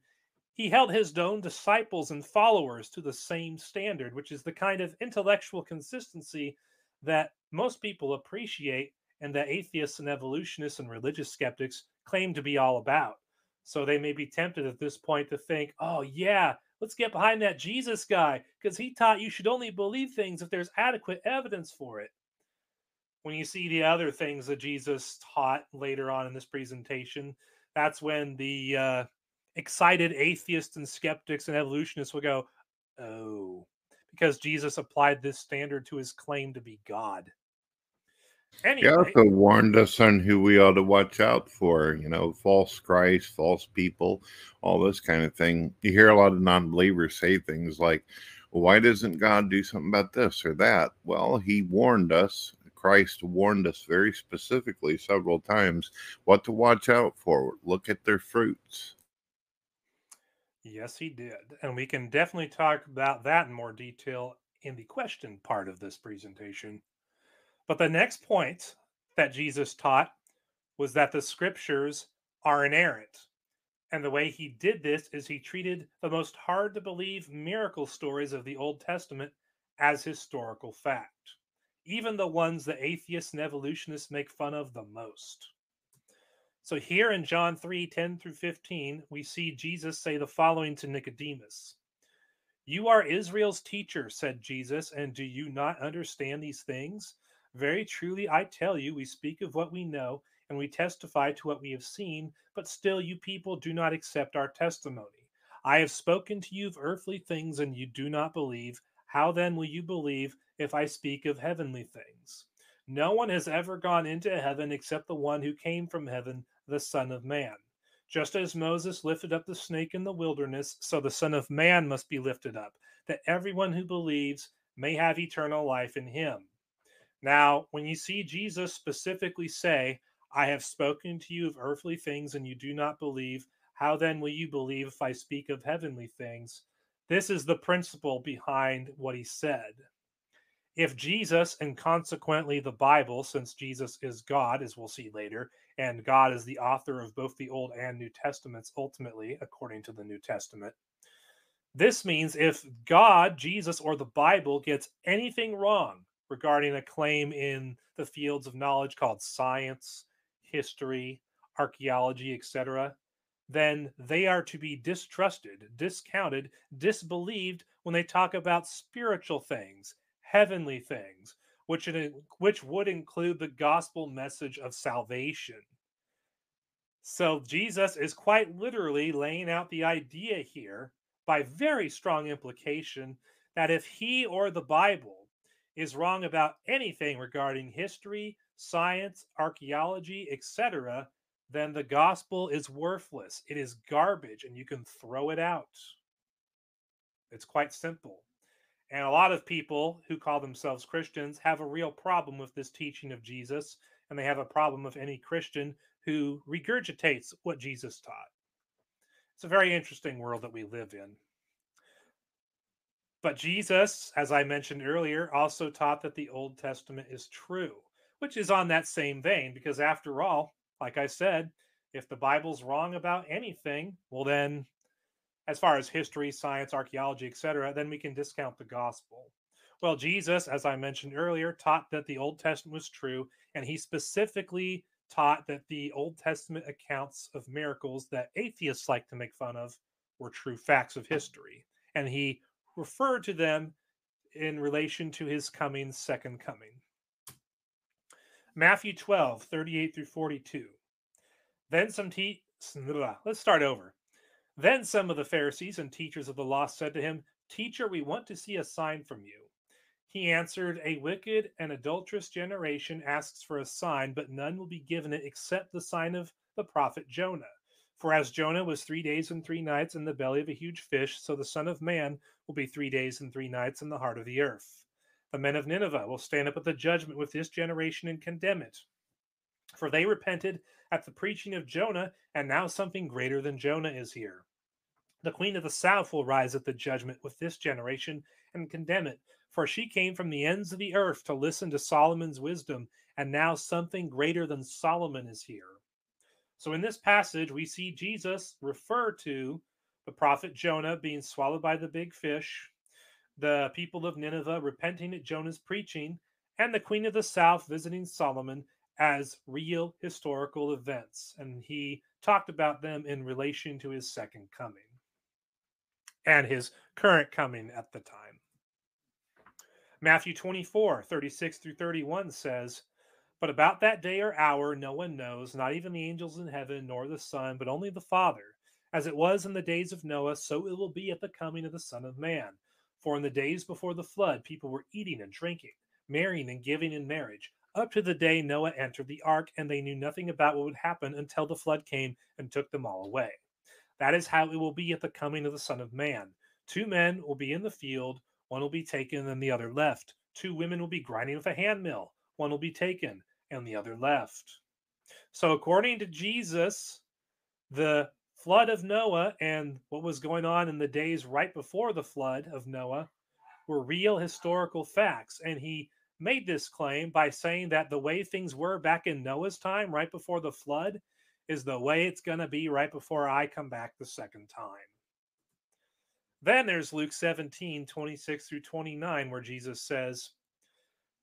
He held his own disciples and followers to the same standard, which is the kind of intellectual consistency that most people appreciate and that atheists and evolutionists and religious skeptics claim to be all about. So they may be tempted at this point to think, oh, yeah, let's get behind that Jesus guy because he taught you should only believe things if there's adequate evidence for it. When you see the other things that Jesus taught later on in this presentation, that's when the uh, excited atheists and skeptics and evolutionists will go, oh, because Jesus applied this standard to his claim to be God. Anyway. He also warned us on who we ought to watch out for, you know, false Christ, false people, all this kind of thing. You hear a lot of non believers say things like, why doesn't God do something about this or that? Well, he warned us. Christ warned us very specifically several times what to watch out for. Look at their fruits. Yes, he did. And we can definitely talk about that in more detail in the question part of this presentation. But the next point that Jesus taught was that the scriptures are inerrant. And the way he did this is he treated the most hard to believe miracle stories of the Old Testament as historical fact, even the ones that atheists and evolutionists make fun of the most. So here in John 3 10 through 15, we see Jesus say the following to Nicodemus You are Israel's teacher, said Jesus, and do you not understand these things? Very truly, I tell you, we speak of what we know and we testify to what we have seen, but still you people do not accept our testimony. I have spoken to you of earthly things and you do not believe. How then will you believe if I speak of heavenly things? No one has ever gone into heaven except the one who came from heaven, the Son of Man. Just as Moses lifted up the snake in the wilderness, so the Son of Man must be lifted up, that everyone who believes may have eternal life in him. Now, when you see Jesus specifically say, I have spoken to you of earthly things and you do not believe, how then will you believe if I speak of heavenly things? This is the principle behind what he said. If Jesus and consequently the Bible, since Jesus is God, as we'll see later, and God is the author of both the Old and New Testaments, ultimately, according to the New Testament, this means if God, Jesus, or the Bible gets anything wrong, regarding a claim in the fields of knowledge called science, history, archaeology, etc., then they are to be distrusted, discounted, disbelieved when they talk about spiritual things, heavenly things, which, which would include the gospel message of salvation. So Jesus is quite literally laying out the idea here by very strong implication that if he or the Bible is wrong about anything regarding history, science, archaeology, etc., then the gospel is worthless. It is garbage and you can throw it out. It's quite simple. And a lot of people who call themselves Christians have a real problem with this teaching of Jesus, and they have a problem with any Christian who regurgitates what Jesus taught. It's a very interesting world that we live in. But Jesus, as I mentioned earlier, also taught that the Old Testament is true, which is on that same vein, because after all, like I said, if the Bible's wrong about anything, well, then, as far as history, science, archaeology, etc., then we can discount the gospel. Well, Jesus, as I mentioned earlier, taught that the Old Testament was true, and he specifically taught that the Old Testament accounts of miracles that atheists like to make fun of were true facts of history. And he referred to them in relation to his coming, second coming. Matthew 12, 38 through 42. Then some te- let's start over. Then some of the Pharisees and teachers of the law said to him, Teacher, we want to see a sign from you. He answered, A wicked and adulterous generation asks for a sign, but none will be given it except the sign of the prophet Jonah. For as Jonah was three days and three nights in the belly of a huge fish, so the Son of Man will be three days and three nights in the heart of the earth. The men of Nineveh will stand up at the judgment with this generation and condemn it. For they repented at the preaching of Jonah, and now something greater than Jonah is here. The queen of the south will rise at the judgment with this generation and condemn it, for she came from the ends of the earth to listen to Solomon's wisdom, and now something greater than Solomon is here. So in this passage, we see Jesus refer to the prophet Jonah being swallowed by the big fish, the people of Nineveh repenting at Jonah's preaching, and the queen of the south visiting Solomon as real historical events. And he talked about them in relation to his second coming and his current coming at the time. Matthew 24, 36 through 31 says, but about that day or hour no one knows, not even the angels in heaven, nor the Son, but only the Father. As it was in the days of Noah, so it will be at the coming of the Son of Man. For in the days before the flood, people were eating and drinking, marrying and giving in marriage, up to the day Noah entered the ark, and they knew nothing about what would happen until the flood came and took them all away. That is how it will be at the coming of the Son of Man. Two men will be in the field, one will be taken and the other left. Two women will be grinding with a hand mill, one will be taken and the other left. So, according to Jesus, the flood of Noah and what was going on in the days right before the flood of Noah were real historical facts. And he made this claim by saying that the way things were back in Noah's time, right before the flood, is the way it's going to be right before I come back the second time. Then there's Luke 17, 26 through 29, where Jesus says,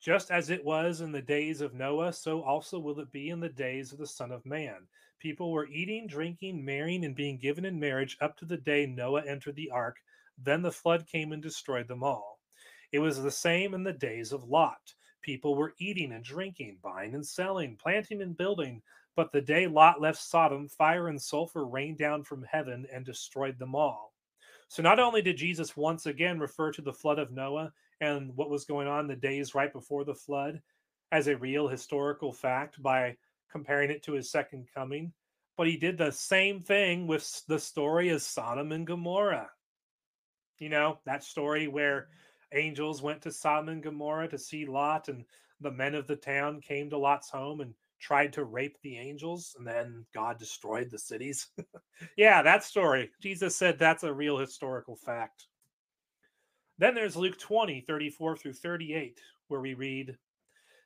Just as it was in the days of Noah, so also will it be in the days of the Son of Man. People were eating, drinking, marrying, and being given in marriage up to the day Noah entered the ark. Then the flood came and destroyed them all. It was the same in the days of Lot. People were eating and drinking, buying and selling, planting and building. But the day Lot left Sodom, fire and sulfur rained down from heaven and destroyed them all. So not only did Jesus once again refer to the flood of Noah and what was going on the days right before the flood as a real historical fact by comparing it to his second coming, but he did the same thing with the story of Sodom and Gomorrah. You know, that story where angels went to Sodom and Gomorrah to see Lot, and the men of the town came to Lot's home and tried to rape the angels and then God destroyed the cities. yeah, that story. Jesus said that's a real historical fact. Then there's Luke 20, 34 through 38, where we read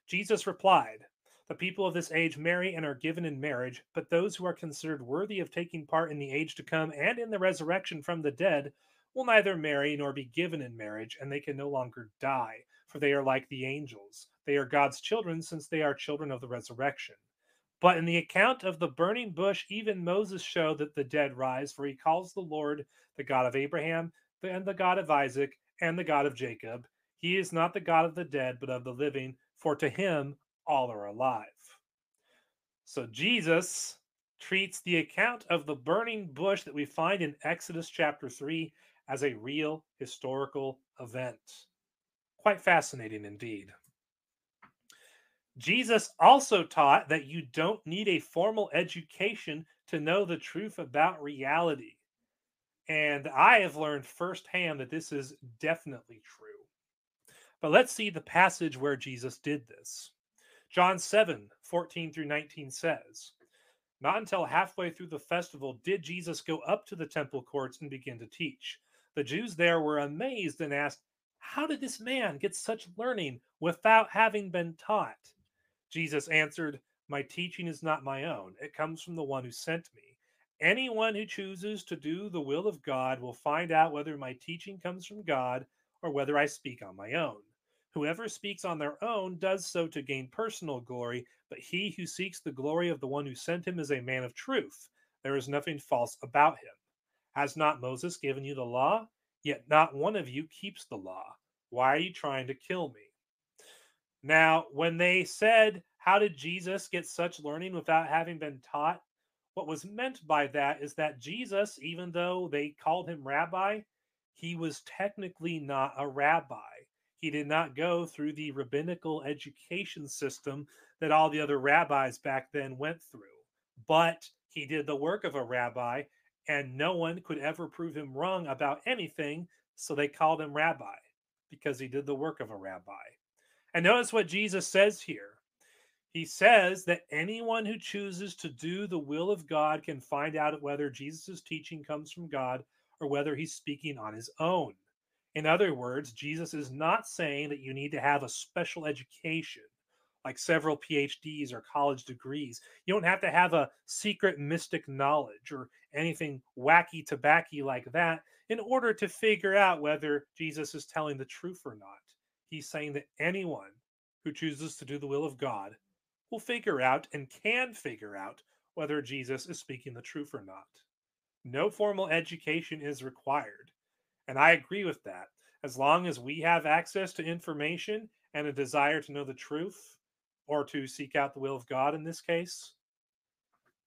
Jesus replied, The people of this age marry and are given in marriage, but those who are considered worthy of taking part in the age to come and in the resurrection from the dead will neither marry nor be given in marriage, and they can no longer die, for they are like the angels. They are God's children, since they are children of the resurrection. But in the account of the burning bush, even Moses showed that the dead rise, for he calls the Lord the God of Abraham, and the God of Isaac, and the God of Jacob. He is not the God of the dead, but of the living, for to him all are alive. So Jesus treats the account of the burning bush that we find in Exodus chapter 3 as a real historical event. Quite fascinating indeed. Jesus also taught that you don't need a formal education to know the truth about reality. And I have learned firsthand that this is definitely true. But let's see the passage where Jesus did this. John 7 14 through 19 says, Not until halfway through the festival did Jesus go up to the temple courts and begin to teach. The Jews there were amazed and asked, How did this man get such learning without having been taught? Jesus answered, My teaching is not my own, it comes from the one who sent me. Anyone who chooses to do the will of God will find out whether my teaching comes from God or whether I speak on my own. Whoever speaks on their own does so to gain personal glory, but he who seeks the glory of the one who sent him is a man of truth. There is nothing false about him. Has not Moses given you the law? Yet not one of you keeps the law. Why are you trying to kill me? Now, when they said, How did Jesus get such learning without having been taught? What was meant by that is that Jesus, even though they called him rabbi, he was technically not a rabbi. He did not go through the rabbinical education system that all the other rabbis back then went through, but he did the work of a rabbi and no one could ever prove him wrong about anything, so they called him rabbi because he did the work of a rabbi. And notice what Jesus says here. He says that anyone who chooses to do the will of God can find out whether Jesus' teaching comes from God or whether he's speaking on his own. In other words, Jesus is not saying that you need to have a special education like several PhDs or college degrees. You don't have to have a secret mystic knowledge or anything wacky tobacco like that in order to figure out whether Jesus is telling the truth or not. He's saying that anyone who chooses to do the will of God will figure out and can figure out whether Jesus is speaking the truth or not. No formal education is required. And I agree with that. As long as we have access to information and a desire to know the truth, or to seek out the will of God in this case,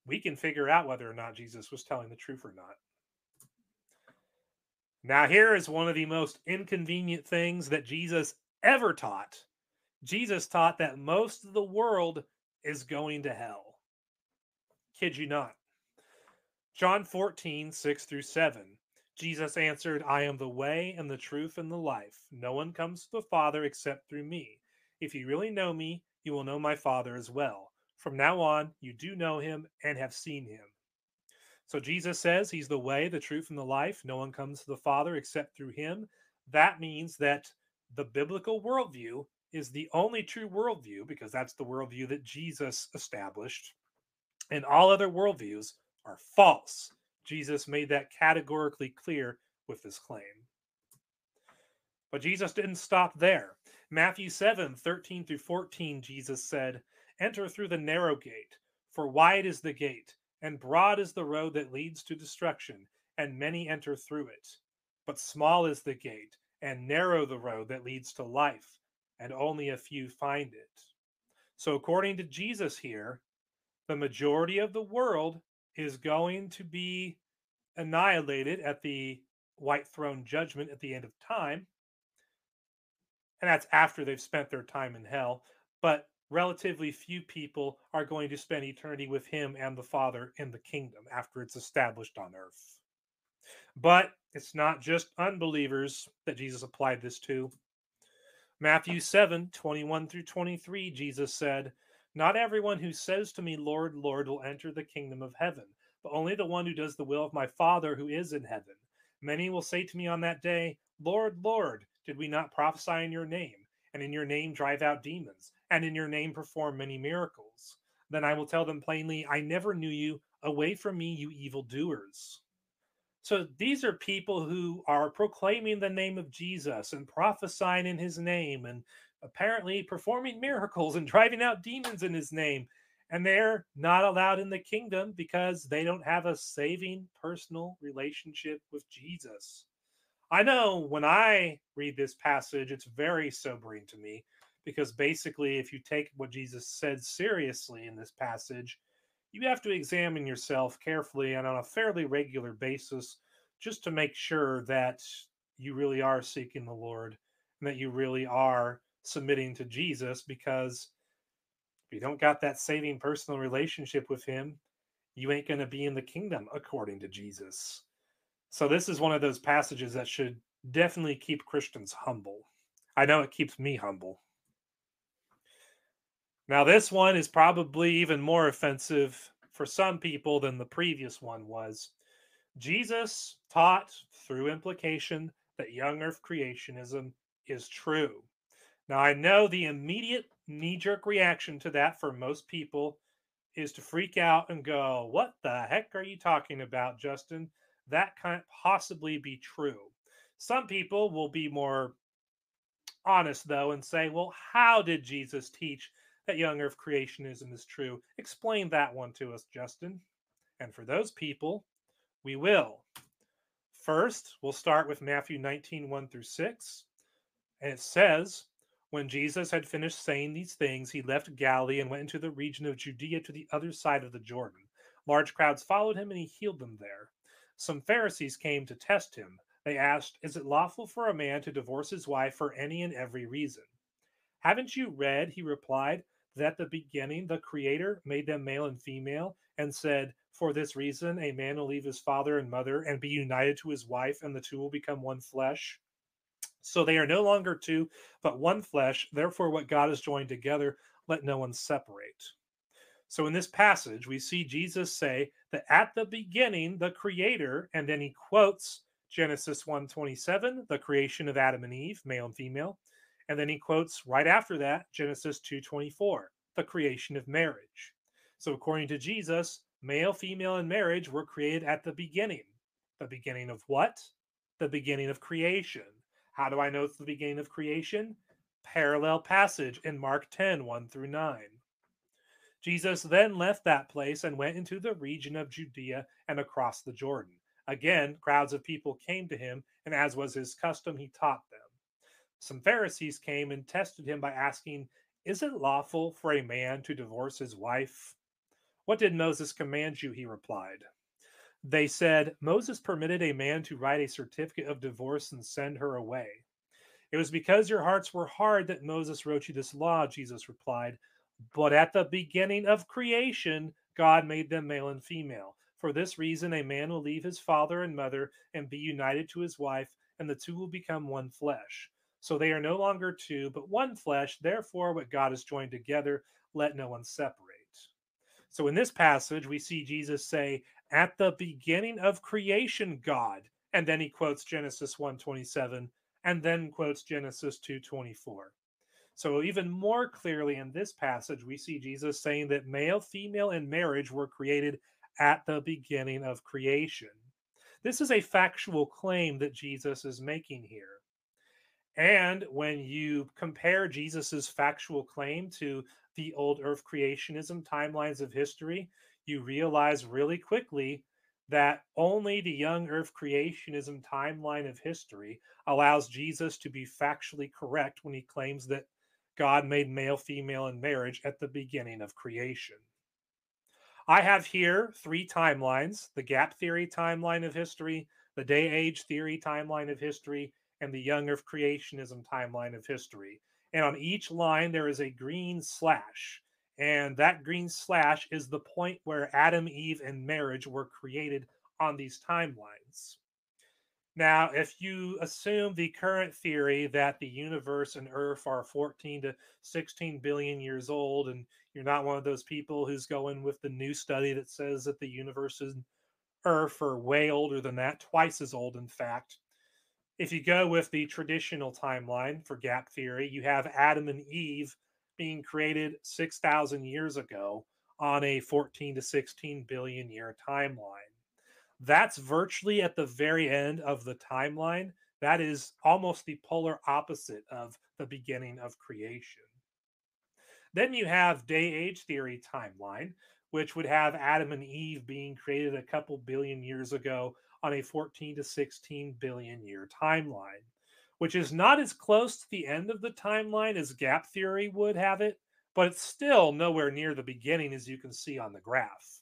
we can figure out whether or not Jesus was telling the truth or not. Now, here is one of the most inconvenient things that Jesus ever taught. Jesus taught that most of the world is going to hell. Kid you not. John 14, 6 through 7. Jesus answered, I am the way and the truth and the life. No one comes to the Father except through me. If you really know me, you will know my Father as well. From now on, you do know him and have seen him. So Jesus says he's the way, the truth, and the life. No one comes to the Father except through him. That means that the biblical worldview is the only true worldview because that's the worldview that Jesus established. And all other worldviews are false. Jesus made that categorically clear with this claim. But Jesus didn't stop there. Matthew 7 13 through 14, Jesus said, Enter through the narrow gate, for wide is the gate, and broad is the road that leads to destruction, and many enter through it. But small is the gate, and narrow the road that leads to life, and only a few find it. So, according to Jesus here, the majority of the world is going to be annihilated at the white throne judgment at the end of time. And that's after they've spent their time in hell. But relatively few people are going to spend eternity with him and the Father in the kingdom after it's established on earth. But it's not just unbelievers that Jesus applied this to. Matthew 7 21 through 23, Jesus said, Not everyone who says to me, Lord, Lord, will enter the kingdom of heaven, but only the one who does the will of my Father who is in heaven. Many will say to me on that day, Lord, Lord, did we not prophesy in your name, and in your name drive out demons, and in your name perform many miracles. Then I will tell them plainly, I never knew you. Away from me, you evildoers. So these are people who are proclaiming the name of Jesus and prophesying in his name and apparently performing miracles and driving out demons in his name. And they're not allowed in the kingdom because they don't have a saving personal relationship with Jesus. I know when I read this passage, it's very sobering to me because basically, if you take what Jesus said seriously in this passage, you have to examine yourself carefully and on a fairly regular basis just to make sure that you really are seeking the Lord and that you really are submitting to Jesus because if you don't got that saving personal relationship with him, you ain't going to be in the kingdom according to Jesus. So this is one of those passages that should definitely keep Christians humble. I know it keeps me humble. Now, this one is probably even more offensive for some people than the previous one was. Jesus taught through implication that young earth creationism is true. Now, I know the immediate knee jerk reaction to that for most people is to freak out and go, What the heck are you talking about, Justin? That can't possibly be true. Some people will be more honest, though, and say, Well, how did Jesus teach that young earth creationism is true. Explain that one to us, Justin. And for those people, we will. First, we'll start with Matthew 19, 1 through 6. And it says, When Jesus had finished saying these things, he left Galilee and went into the region of Judea to the other side of the Jordan. Large crowds followed him, and he healed them there. Some Pharisees came to test him. They asked, Is it lawful for a man to divorce his wife for any and every reason? Haven't you read, he replied, that the beginning the Creator made them male and female and said, For this reason, a man will leave his father and mother and be united to his wife, and the two will become one flesh. So they are no longer two, but one flesh. Therefore, what God has joined together, let no one separate. So in this passage, we see Jesus say that at the beginning, the Creator, and then he quotes Genesis 1:27, the creation of Adam and Eve, male and female. And then he quotes right after that Genesis 2:24, the creation of marriage. So according to Jesus, male, female and marriage were created at the beginning. The beginning of what? The beginning of creation. How do I know it's the beginning of creation? Parallel passage in Mark 10, 1 through 9. Jesus then left that place and went into the region of Judea and across the Jordan. Again, crowds of people came to him, and as was his custom, he taught them some Pharisees came and tested him by asking, Is it lawful for a man to divorce his wife? What did Moses command you? He replied. They said, Moses permitted a man to write a certificate of divorce and send her away. It was because your hearts were hard that Moses wrote you this law, Jesus replied. But at the beginning of creation, God made them male and female. For this reason, a man will leave his father and mother and be united to his wife, and the two will become one flesh. So they are no longer two, but one flesh. Therefore, what God has joined together, let no one separate. So in this passage, we see Jesus say, At the beginning of creation, God. And then he quotes Genesis 127 and then quotes Genesis 224. So even more clearly in this passage, we see Jesus saying that male, female, and marriage were created at the beginning of creation. This is a factual claim that Jesus is making here. And when you compare Jesus's factual claim to the old earth creationism timelines of history, you realize really quickly that only the young earth creationism timeline of history allows Jesus to be factually correct when he claims that God made male, female, and marriage at the beginning of creation. I have here three timelines the gap theory timeline of history, the day age theory timeline of history, and the young earth creationism timeline of history. And on each line, there is a green slash. And that green slash is the point where Adam, Eve, and marriage were created on these timelines. Now, if you assume the current theory that the universe and Earth are 14 to 16 billion years old, and you're not one of those people who's going with the new study that says that the universe and Earth are way older than that, twice as old, in fact. If you go with the traditional timeline for gap theory, you have Adam and Eve being created 6,000 years ago on a 14 to 16 billion year timeline that's virtually at the very end of the timeline. That is almost the polar opposite of the beginning of creation. Then you have day age theory timeline, which would have Adam and Eve being created a couple billion years ago on a 14 to 16 billion year timeline, which is not as close to the end of the timeline as gap theory would have it, but it's still nowhere near the beginning, as you can see on the graph.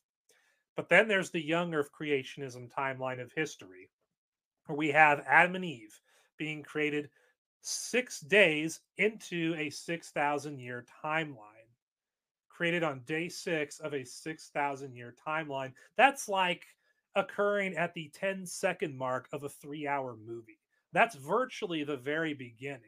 But then there's the young Earth creationism timeline of history, where we have Adam and Eve being created six days into a 6,000 year timeline. Created on day six of a 6,000 year timeline. That's like occurring at the 10 second mark of a three hour movie. That's virtually the very beginning.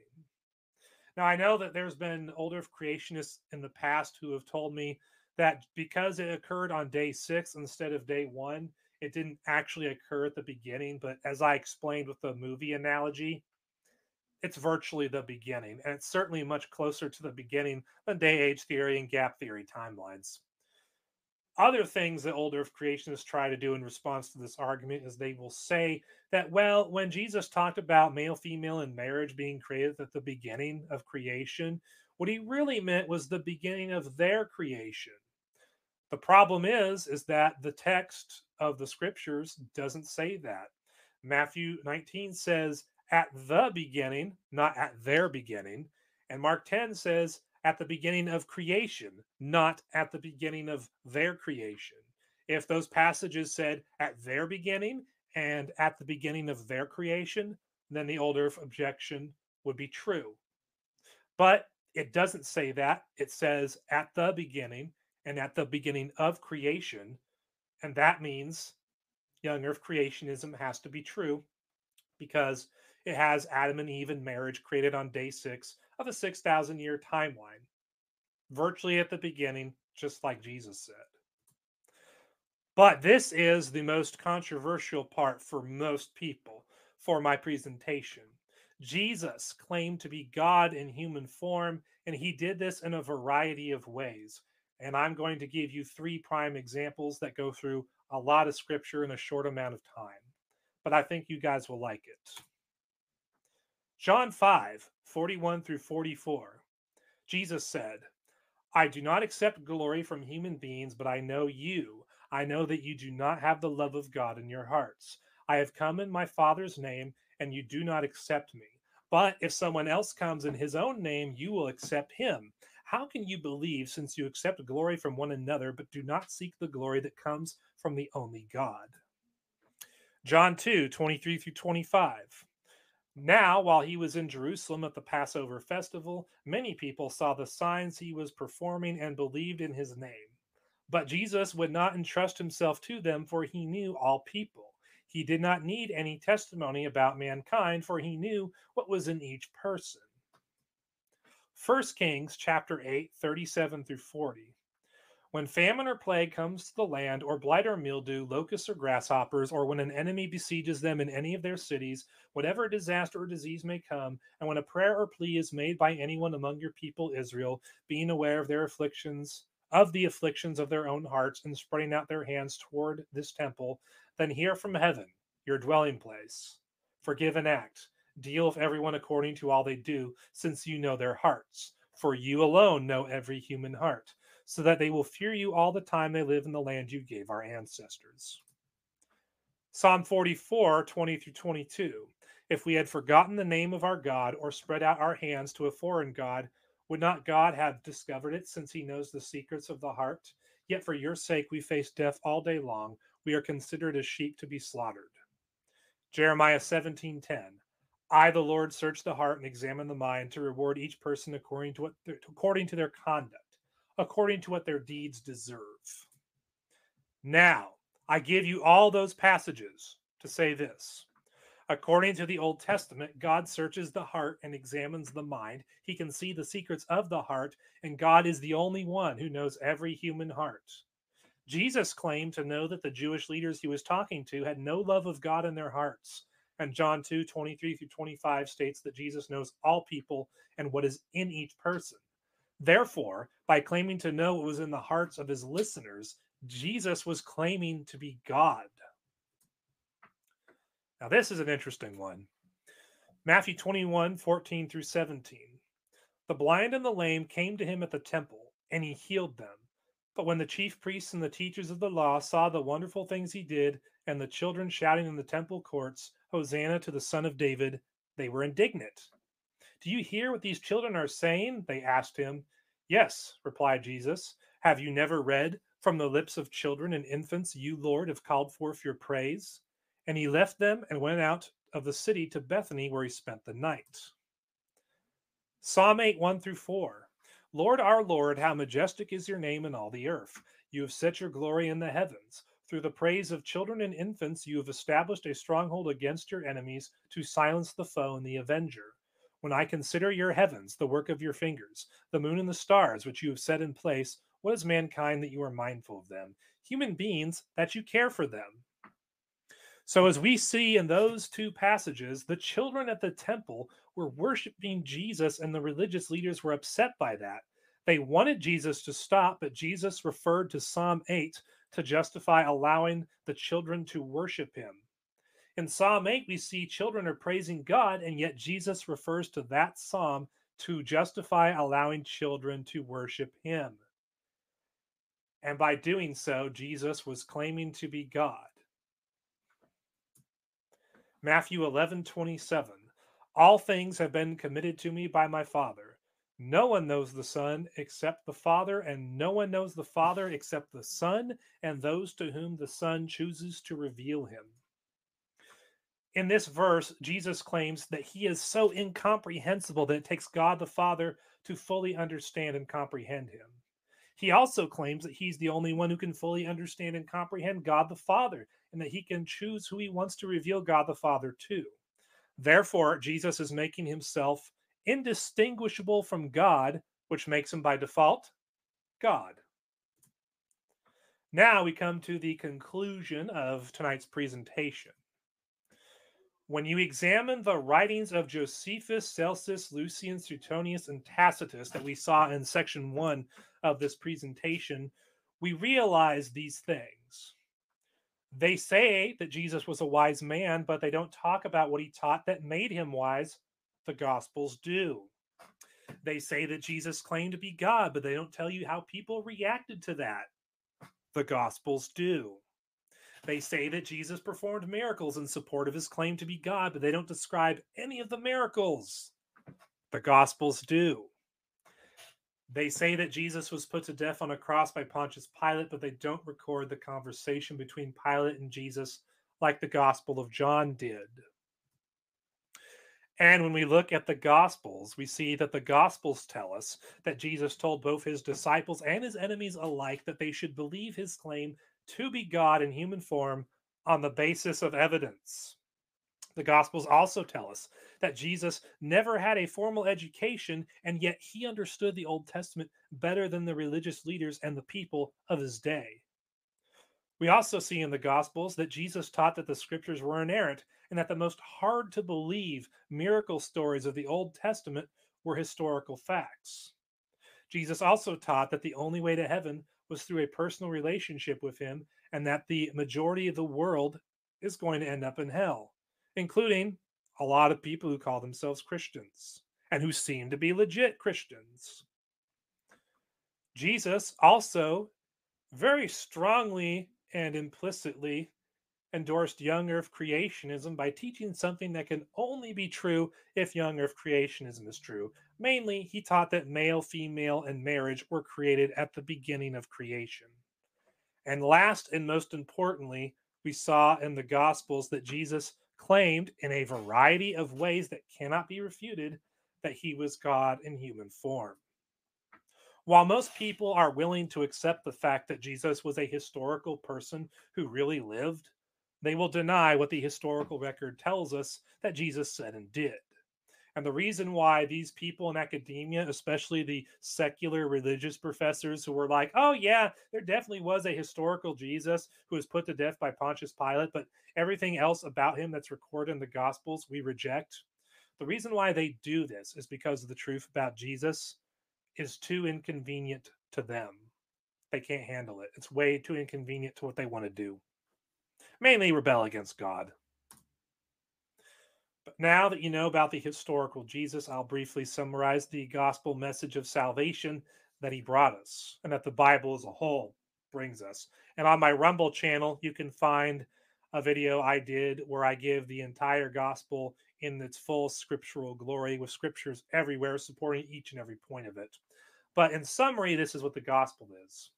Now, I know that there's been older creationists in the past who have told me that because it occurred on day six instead of day one, it didn't actually occur at the beginning. But as I explained with the movie analogy, it's virtually the beginning. And it's certainly much closer to the beginning than day age theory and gap theory timelines. Other things that old earth creationists try to do in response to this argument is they will say that, well, when Jesus talked about male, female, and marriage being created at the beginning of creation, what he really meant was the beginning of their creation. The problem is is that the text of the scriptures doesn't say that. Matthew 19 says at the beginning, not at their beginning, and Mark 10 says at the beginning of creation, not at the beginning of their creation. If those passages said at their beginning and at the beginning of their creation, then the old earth objection would be true. But it doesn't say that. It says at the beginning and at the beginning of creation. And that means young earth creationism has to be true because it has Adam and Eve and marriage created on day six of a 6,000 year timeline, virtually at the beginning, just like Jesus said. But this is the most controversial part for most people for my presentation. Jesus claimed to be God in human form, and he did this in a variety of ways. And I'm going to give you three prime examples that go through a lot of scripture in a short amount of time. But I think you guys will like it. John 5 41 through 44. Jesus said, I do not accept glory from human beings, but I know you. I know that you do not have the love of God in your hearts. I have come in my Father's name, and you do not accept me. But if someone else comes in his own name, you will accept him. How can you believe since you accept glory from one another, but do not seek the glory that comes from the only God? John 2 23 through 25. Now, while he was in Jerusalem at the Passover festival, many people saw the signs he was performing and believed in his name. But Jesus would not entrust himself to them, for he knew all people. He did not need any testimony about mankind, for he knew what was in each person. 1 Kings chapter 8, 37 through 40. When famine or plague comes to the land, or blight or mildew, locusts or grasshoppers, or when an enemy besieges them in any of their cities, whatever disaster or disease may come, and when a prayer or plea is made by anyone among your people Israel, being aware of their afflictions, of the afflictions of their own hearts, and spreading out their hands toward this temple, then hear from heaven, your dwelling place. Forgive and act. Deal with everyone according to all they do, since you know their hearts. For you alone know every human heart so that they will fear you all the time they live in the land you gave our ancestors. Psalm 44, 20 through 22. If we had forgotten the name of our God or spread out our hands to a foreign God, would not God have discovered it since he knows the secrets of the heart? Yet for your sake we face death all day long. We are considered as sheep to be slaughtered. Jeremiah 17:10. I the Lord search the heart and examine the mind to reward each person according to what according to their conduct according to what their deeds deserve. Now, I give you all those passages to say this. According to the Old Testament, God searches the heart and examines the mind. He can see the secrets of the heart, and God is the only one who knows every human heart. Jesus claimed to know that the Jewish leaders he was talking to had no love of God in their hearts. And John 2 23 through 25 states that Jesus knows all people and what is in each person. Therefore, by claiming to know what was in the hearts of his listeners, Jesus was claiming to be God. Now, this is an interesting one. Matthew 21 14 through 17. The blind and the lame came to him at the temple, and he healed them. But when the chief priests and the teachers of the law saw the wonderful things he did, and the children shouting in the temple courts, Hosanna to the Son of David, they were indignant. Do you hear what these children are saying? They asked him. Yes, replied Jesus. Have you never read, From the lips of children and infants, you, Lord, have called forth your praise? And he left them and went out of the city to Bethany, where he spent the night. Psalm 8, 1 through 4. Lord our Lord, how majestic is your name in all the earth. You have set your glory in the heavens. Through the praise of children and infants, you have established a stronghold against your enemies to silence the foe and the avenger. When I consider your heavens, the work of your fingers, the moon and the stars which you have set in place, what is mankind that you are mindful of them? Human beings that you care for them. So, as we see in those two passages, the children at the temple were worshiping Jesus, and the religious leaders were upset by that. They wanted Jesus to stop, but Jesus referred to Psalm 8 to justify allowing the children to worship him. In Psalm 8, we see children are praising God, and yet Jesus refers to that psalm to justify allowing children to worship him. And by doing so, Jesus was claiming to be God. Matthew 11 27. All things have been committed to me by my Father. No one knows the Son except the Father, and no one knows the Father except the Son and those to whom the Son chooses to reveal him in this verse, Jesus claims that he is so incomprehensible that it takes God the Father to fully understand and comprehend him. He also claims that he's the only one who can fully understand and comprehend God the Father, and that he can choose who he wants to reveal God the Father to. Therefore, Jesus is making himself indistinguishable from God, which makes him by default God. Now we come to the conclusion of tonight's presentation. When you examine the writings of Josephus, Celsus, Lucian, Suetonius, and Tacitus that we saw in section one of this presentation, we realize these things. They say that Jesus was a wise man, but they don't talk about what he taught that made him wise. The Gospels do. They say that Jesus claimed to be God, but they don't tell you how people reacted to that. The Gospels do. They say that Jesus performed miracles in support of his claim to be God, but they don't describe any of the miracles. The Gospels do. They say that Jesus was put to death on a cross by Pontius Pilate, but they don't record the conversation between Pilate and Jesus like the Gospel of John did. And when we look at the Gospels, we see that the Gospels tell us that Jesus told both his disciples and his enemies alike that they should believe his claim to be God in human form on the basis of evidence. The Gospels also tell us that Jesus never had a formal education, and yet he understood the Old Testament better than the religious leaders and the people of his day. We also see in the Gospels that Jesus taught that the scriptures were inerrant and that the most hard to believe miracle stories of the Old Testament were historical facts. Jesus also taught that the only way to heaven was through a personal relationship with him and that the majority of the world is going to end up in hell, including a lot of people who call themselves Christians and who seem to be legit Christians. Jesus also very strongly and implicitly endorsed young earth creationism by teaching something that can only be true if young earth creationism is true. Mainly, he taught that male, female, and marriage were created at the beginning of creation. And last and most importantly, we saw in the Gospels that Jesus claimed in a variety of ways that cannot be refuted that he was God in human form. While most people are willing to accept the fact that Jesus was a historical person who really lived, they will deny what the historical record tells us that Jesus said and did. And the reason why these people in academia, especially the secular religious professors who were like, oh, yeah, there definitely was a historical Jesus who was put to death by Pontius Pilate, but everything else about him that's recorded in the Gospels we reject. The reason why they do this is because the truth about Jesus is too inconvenient to them. They can't handle it. It's way too inconvenient to what they want to do mainly rebel against God. But now that you know about the historical Jesus, I'll briefly summarize the gospel message of salvation that he brought us and that the Bible as a whole brings us. And on my Rumble channel, you can find a video I did where I give the entire gospel in its full scriptural glory with scriptures everywhere supporting each and every point of it. But in summary, this is what the gospel is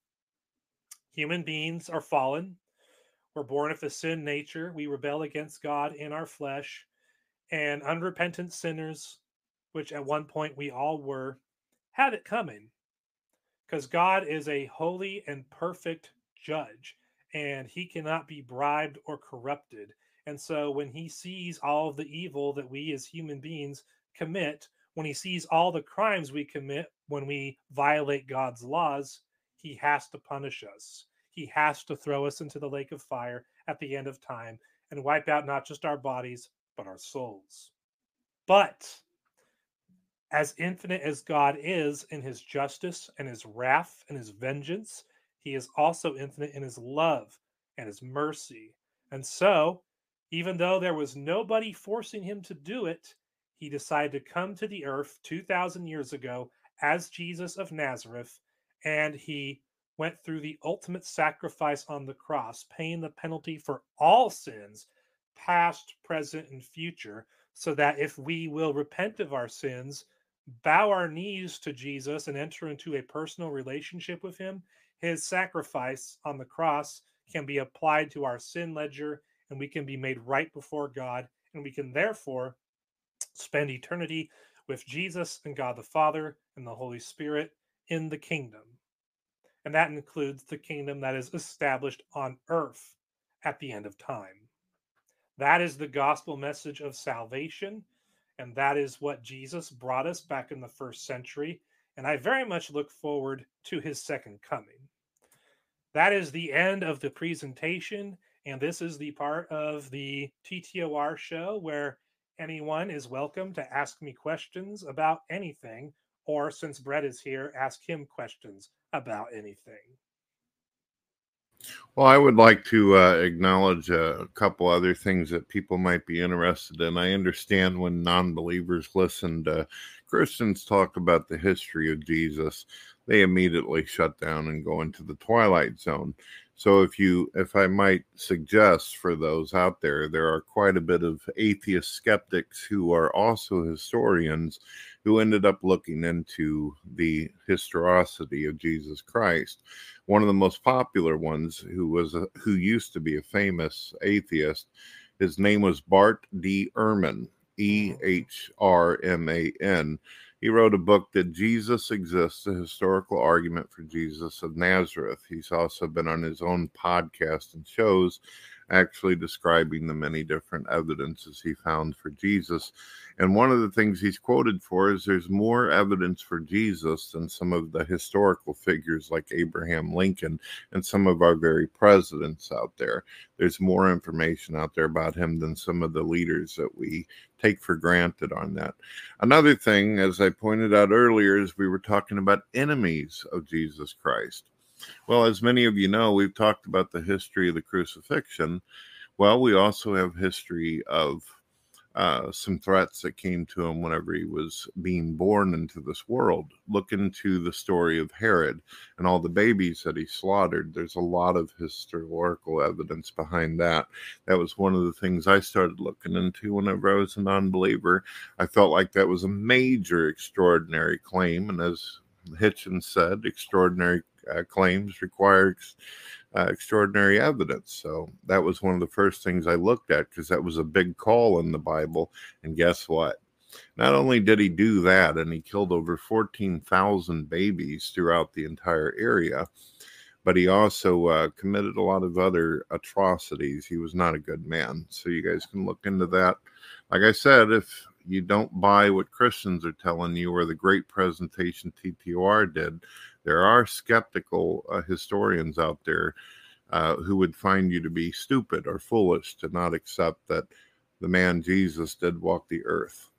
human beings are fallen, we're born of the sin nature. We rebel against God in our flesh. And unrepentant sinners, which at one point we all were, have it coming. Because God is a holy and perfect judge, and he cannot be bribed or corrupted. And so when he sees all of the evil that we as human beings commit, when he sees all the crimes we commit when we violate God's laws, he has to punish us he has to throw us into the lake of fire at the end of time and wipe out not just our bodies, but our souls. But as infinite as God is in his justice and his wrath and his vengeance, he is also infinite in his love and his mercy. And so, even though there was nobody forcing him to do it, he decided to come to the earth 2,000 years ago as Jesus of Nazareth, and he went through the ultimate sacrifice on the cross, paying the penalty for all sins, past, present, and future, so that if we will repent of our sins, bow our knees to Jesus, and enter into a personal relationship with Him, His sacrifice on the cross can be applied to our sin ledger, and we can be made right before God, and we can therefore spend eternity with Jesus and God the Father and the Holy Spirit in the kingdom and that includes the kingdom that is established on earth at the end of time. That is the gospel message of salvation, and that is what Jesus brought us back in the first century. And I very much look forward to his second coming. That is the end of the presentation, and this is the part of the TTOR show where anyone is welcome to ask me questions about anything, or since Brett is here, ask him questions about anything. Well, I would like to uh, acknowledge a couple other things that people might be interested in. I understand when non believers listen to Christians talk about the history of Jesus, they immediately shut down and go into the twilight zone. So, if you, if I might suggest for those out there, there are quite a bit of atheist skeptics who are also historians who ended up looking into the historicity of Jesus Christ. One of the most popular ones, who was a, who used to be a famous atheist, his name was Bart D. Ehrman, mm. E H R M A N. He wrote a book that Jesus exists, a historical argument for Jesus of Nazareth. He's also been on his own podcast and shows actually describing the many different evidences he found for Jesus. And one of the things he's quoted for is there's more evidence for Jesus than some of the historical figures like Abraham Lincoln and some of our very presidents out there. There's more information out there about him than some of the leaders that we take for granted on that. Another thing, as I pointed out earlier, is we were talking about enemies of Jesus Christ. Well, as many of you know, we've talked about the history of the crucifixion. Well, we also have history of uh, some threats that came to him whenever he was being born into this world. Look into the story of Herod and all the babies that he slaughtered. There's a lot of historical evidence behind that. That was one of the things I started looking into whenever I was a non believer. I felt like that was a major, extraordinary claim. And as Hitchens said, extraordinary uh, claims require uh, extraordinary evidence. So that was one of the first things I looked at because that was a big call in the Bible. And guess what? Not only did he do that, and he killed over 14,000 babies throughout the entire area, but he also uh, committed a lot of other atrocities. He was not a good man. So you guys can look into that. Like I said, if you don't buy what Christians are telling you or the great presentation TTOR did, there are skeptical uh, historians out there uh, who would find you to be stupid or foolish to not accept that the man Jesus did walk the earth.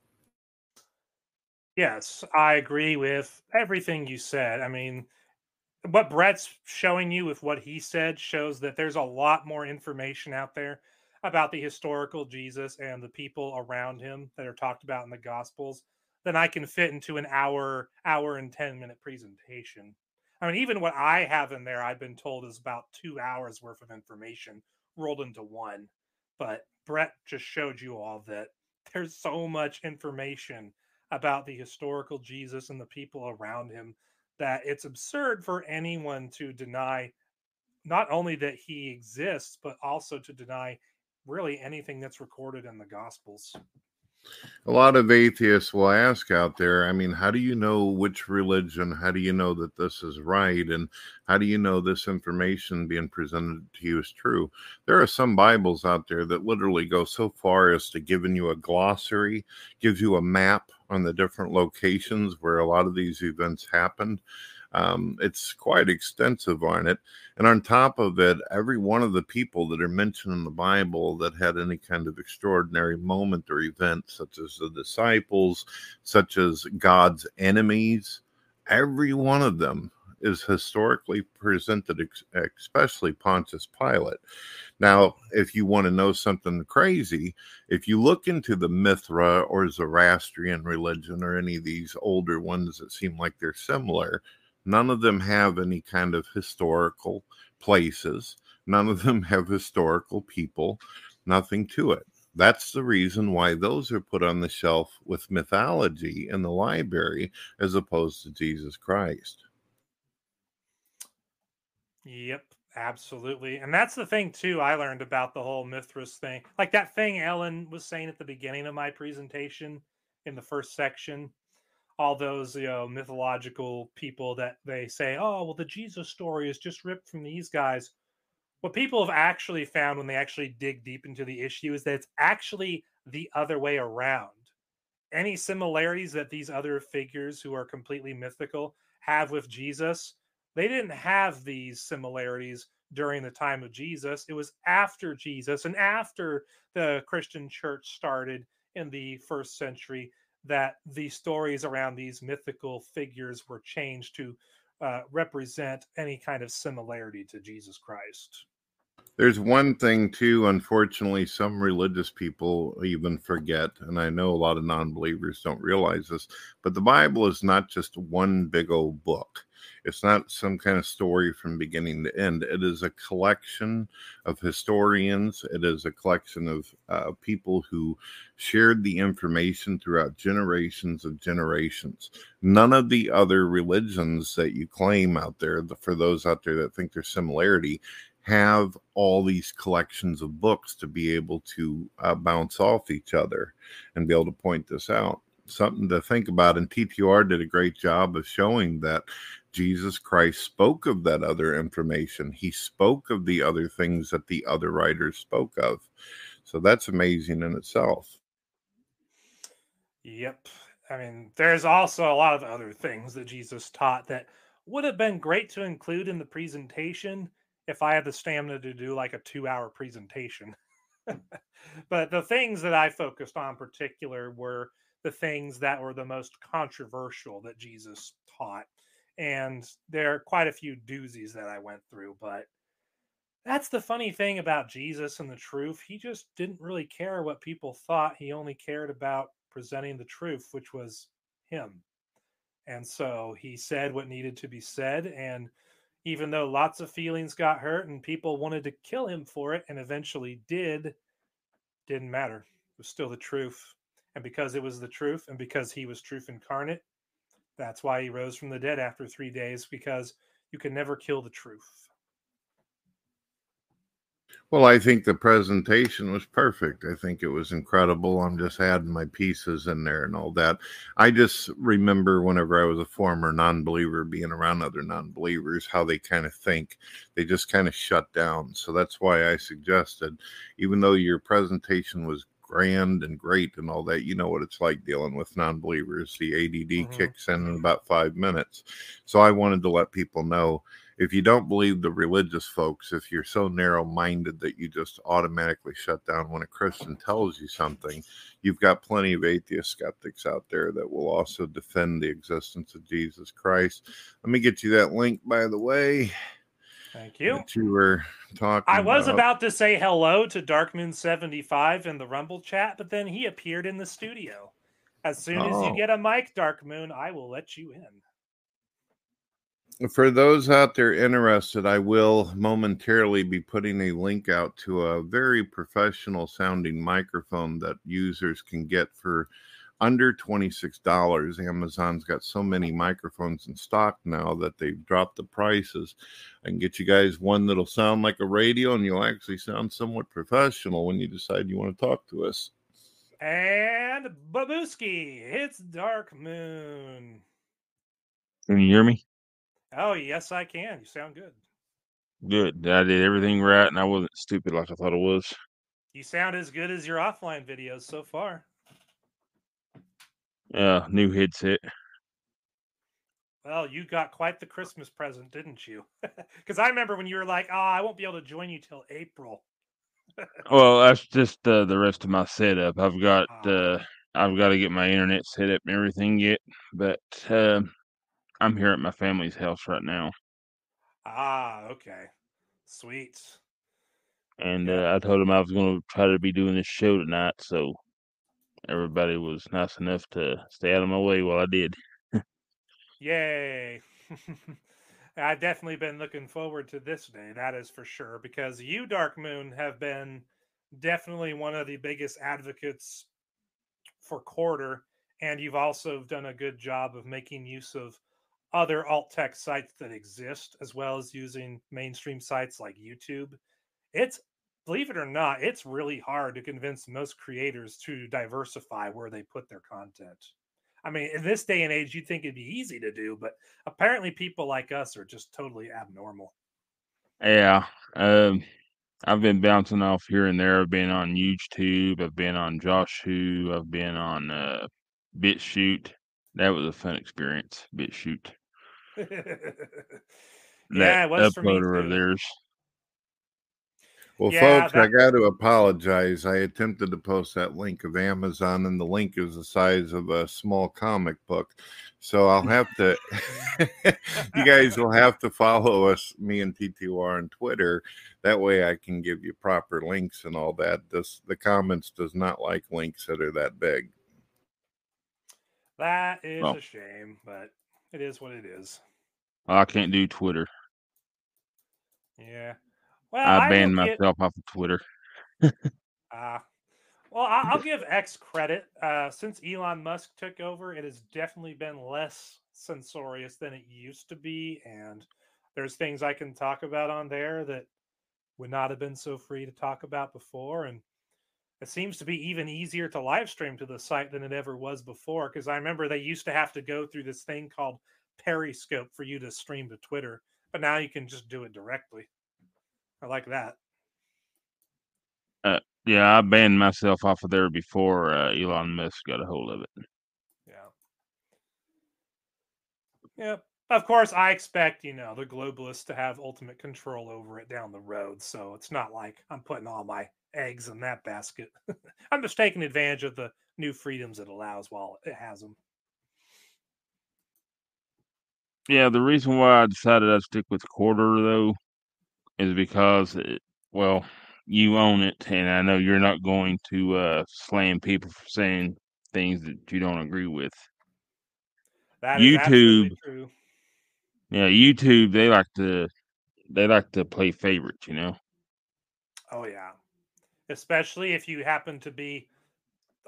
Yes, I agree with everything you said. I mean, what Brett's showing you with what he said shows that there's a lot more information out there about the historical Jesus and the people around him that are talked about in the Gospels than I can fit into an hour, hour and 10 minute presentation. I mean, even what I have in there, I've been told is about two hours worth of information rolled into one. But Brett just showed you all that there's so much information about the historical Jesus and the people around him that it's absurd for anyone to deny not only that he exists, but also to deny really anything that's recorded in the Gospels. A lot of atheists will ask out there, I mean, how do you know which religion? How do you know that this is right? And how do you know this information being presented to you is true? There are some Bibles out there that literally go so far as to giving you a glossary, gives you a map on the different locations where a lot of these events happened. Um, it's quite extensive on it. And on top of it, every one of the people that are mentioned in the Bible that had any kind of extraordinary moment or event, such as the disciples, such as God's enemies, every one of them is historically presented, especially Pontius Pilate. Now, if you want to know something crazy, if you look into the Mithra or Zoroastrian religion or any of these older ones that seem like they're similar, None of them have any kind of historical places. None of them have historical people, nothing to it. That's the reason why those are put on the shelf with mythology in the library as opposed to Jesus Christ. Yep, absolutely. And that's the thing, too, I learned about the whole Mithras thing. Like that thing Ellen was saying at the beginning of my presentation in the first section all those you know mythological people that they say, oh well, the Jesus story is just ripped from these guys. What people have actually found when they actually dig deep into the issue is that it's actually the other way around. Any similarities that these other figures who are completely mythical have with Jesus, they didn't have these similarities during the time of Jesus. It was after Jesus and after the Christian church started in the first century that the stories around these mythical figures were changed to uh, represent any kind of similarity to Jesus Christ. There's one thing, too, unfortunately, some religious people even forget, and I know a lot of non believers don't realize this, but the Bible is not just one big old book. It's not some kind of story from beginning to end. It is a collection of historians. It is a collection of uh, people who shared the information throughout generations of generations. None of the other religions that you claim out there, for those out there that think there's similarity, have all these collections of books to be able to uh, bounce off each other and be able to point this out. Something to think about. And TTR did a great job of showing that Jesus Christ spoke of that other information. He spoke of the other things that the other writers spoke of. So that's amazing in itself. Yep. I mean, there's also a lot of other things that Jesus taught that would have been great to include in the presentation if I had the stamina to do like a two hour presentation. but the things that I focused on in particular were the things that were the most controversial that Jesus taught. And there are quite a few doozies that I went through, but that's the funny thing about Jesus and the truth. He just didn't really care what people thought. He only cared about presenting the truth, which was him. And so he said what needed to be said. And even though lots of feelings got hurt and people wanted to kill him for it and eventually did, didn't matter. It was still the truth. And because it was the truth and because he was truth incarnate, that's why he rose from the dead after three days, because you can never kill the truth. Well, I think the presentation was perfect. I think it was incredible. I'm just adding my pieces in there and all that. I just remember whenever I was a former non believer being around other non believers, how they kind of think. They just kind of shut down. So that's why I suggested, even though your presentation was grand and great and all that, you know what it's like dealing with non believers. The ADD mm-hmm. kicks in in about five minutes. So I wanted to let people know if you don't believe the religious folks, if you're so narrow minded that you just automatically shut down when a Christian tells you something, you've got plenty of atheist skeptics out there that will also defend the existence of Jesus Christ. Let me get you that link, by the way. Thank you. Were talking. I was about. about to say hello to Darkmoon75 in the Rumble chat, but then he appeared in the studio. As soon as you oh. get a mic, Dark Moon, I will let you in for those out there interested, I will momentarily be putting a link out to a very professional sounding microphone that users can get for under $26. Amazon's got so many microphones in stock now that they've dropped the prices. I can get you guys one that'll sound like a radio and you'll actually sound somewhat professional when you decide you want to talk to us. And Babuski, it's Dark Moon. Can you hear me? Oh, yes, I can. You sound good. Good. I did everything right and I wasn't stupid like I thought it was. You sound as good as your offline videos so far. Yeah, new headset. Well, you got quite the Christmas present, didn't you? Because I remember when you were like, "Oh, I won't be able to join you till April." well, that's just uh, the rest of my setup. I've got uh, I've got to get my internet set up and everything yet, but uh, I'm here at my family's house right now. Ah, okay. Sweet. And uh, I told him I was going to try to be doing this show tonight, so everybody was nice enough to stay out of my way while I did. Yay. I've definitely been looking forward to this day, that is for sure, because you, Dark Moon, have been definitely one of the biggest advocates for Quarter, and you've also done a good job of making use of other alt tech sites that exist, as well as using mainstream sites like YouTube. It's believe it or not, it's really hard to convince most creators to diversify where they put their content. I mean, in this day and age, you'd think it'd be easy to do, but apparently people like us are just totally abnormal. Yeah. Um, I've been bouncing off here and there. I've been on YouTube. I've been on Josh Who. I've been on uh, BitChute. That was a fun experience. BitChute. yeah, it was uploader of theirs. Well, yeah, folks, that... I got to apologize. I attempted to post that link of Amazon, and the link is the size of a small comic book. So I'll have to, you guys will have to follow us, me and TTR on Twitter. That way I can give you proper links and all that. This, the comments does not like links that are that big. That is a shame, but it is what it is. I can't do Twitter. Yeah. Well, I banned myself off of Twitter. Ah. uh, well, I'll give X credit. Uh, since Elon Musk took over, it has definitely been less censorious than it used to be, and there's things I can talk about on there that would not have been so free to talk about before. And it seems to be even easier to live stream to the site than it ever was before. Because I remember they used to have to go through this thing called Periscope for you to stream to Twitter, but now you can just do it directly. I like that. Uh, yeah, I banned myself off of there before uh, Elon Musk got a hold of it. Yeah. Yep. Of course, I expect, you know, the globalists to have ultimate control over it down the road. So it's not like I'm putting all my eggs in that basket. I'm just taking advantage of the new freedoms it allows while it has them. Yeah, the reason why I decided I'd stick with quarter though is because, it, well, you own it, and I know you're not going to uh, slam people for saying things that you don't agree with. That YouTube, yeah, YouTube, they like to they like to play favorites, you know. Oh yeah, especially if you happen to be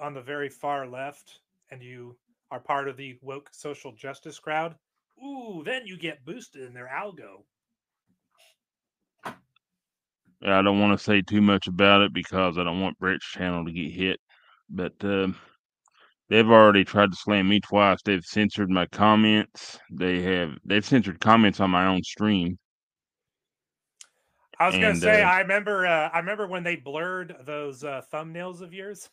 on the very far left and you are part of the woke social justice crowd ooh, then you get boosted in their algo. I don't want to say too much about it because I don't want Brett's channel to get hit. But uh, they've already tried to slam me twice. They've censored my comments. They have they've censored comments on my own stream. I was and, gonna say, uh, I remember, uh, I remember when they blurred those uh, thumbnails of yours.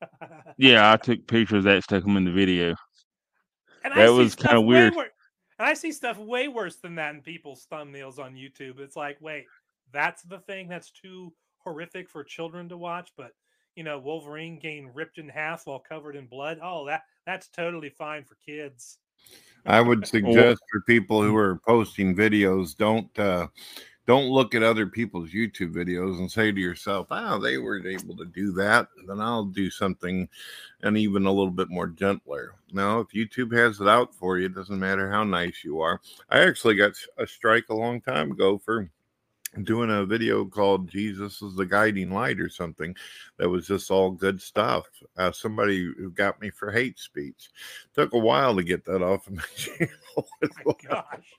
yeah, I took pictures of that, stuck them in the video. And that was kind of weird. Wor- and I see stuff way worse than that in people's thumbnails on YouTube. It's like, wait, that's the thing that's too horrific for children to watch, but you know, Wolverine getting ripped in half while covered in blood. Oh, that that's totally fine for kids. I would suggest for people who are posting videos, don't uh, don't look at other people's YouTube videos and say to yourself, "Oh, they weren't able to do that, then I'll do something and even a little bit more gentler." Now, if YouTube has it out for you, it doesn't matter how nice you are. I actually got a strike a long time ago for doing a video called Jesus is the guiding light or something that was just all good stuff. Uh, somebody who got me for hate speech. Took a while to get that off of my channel. Oh my gosh.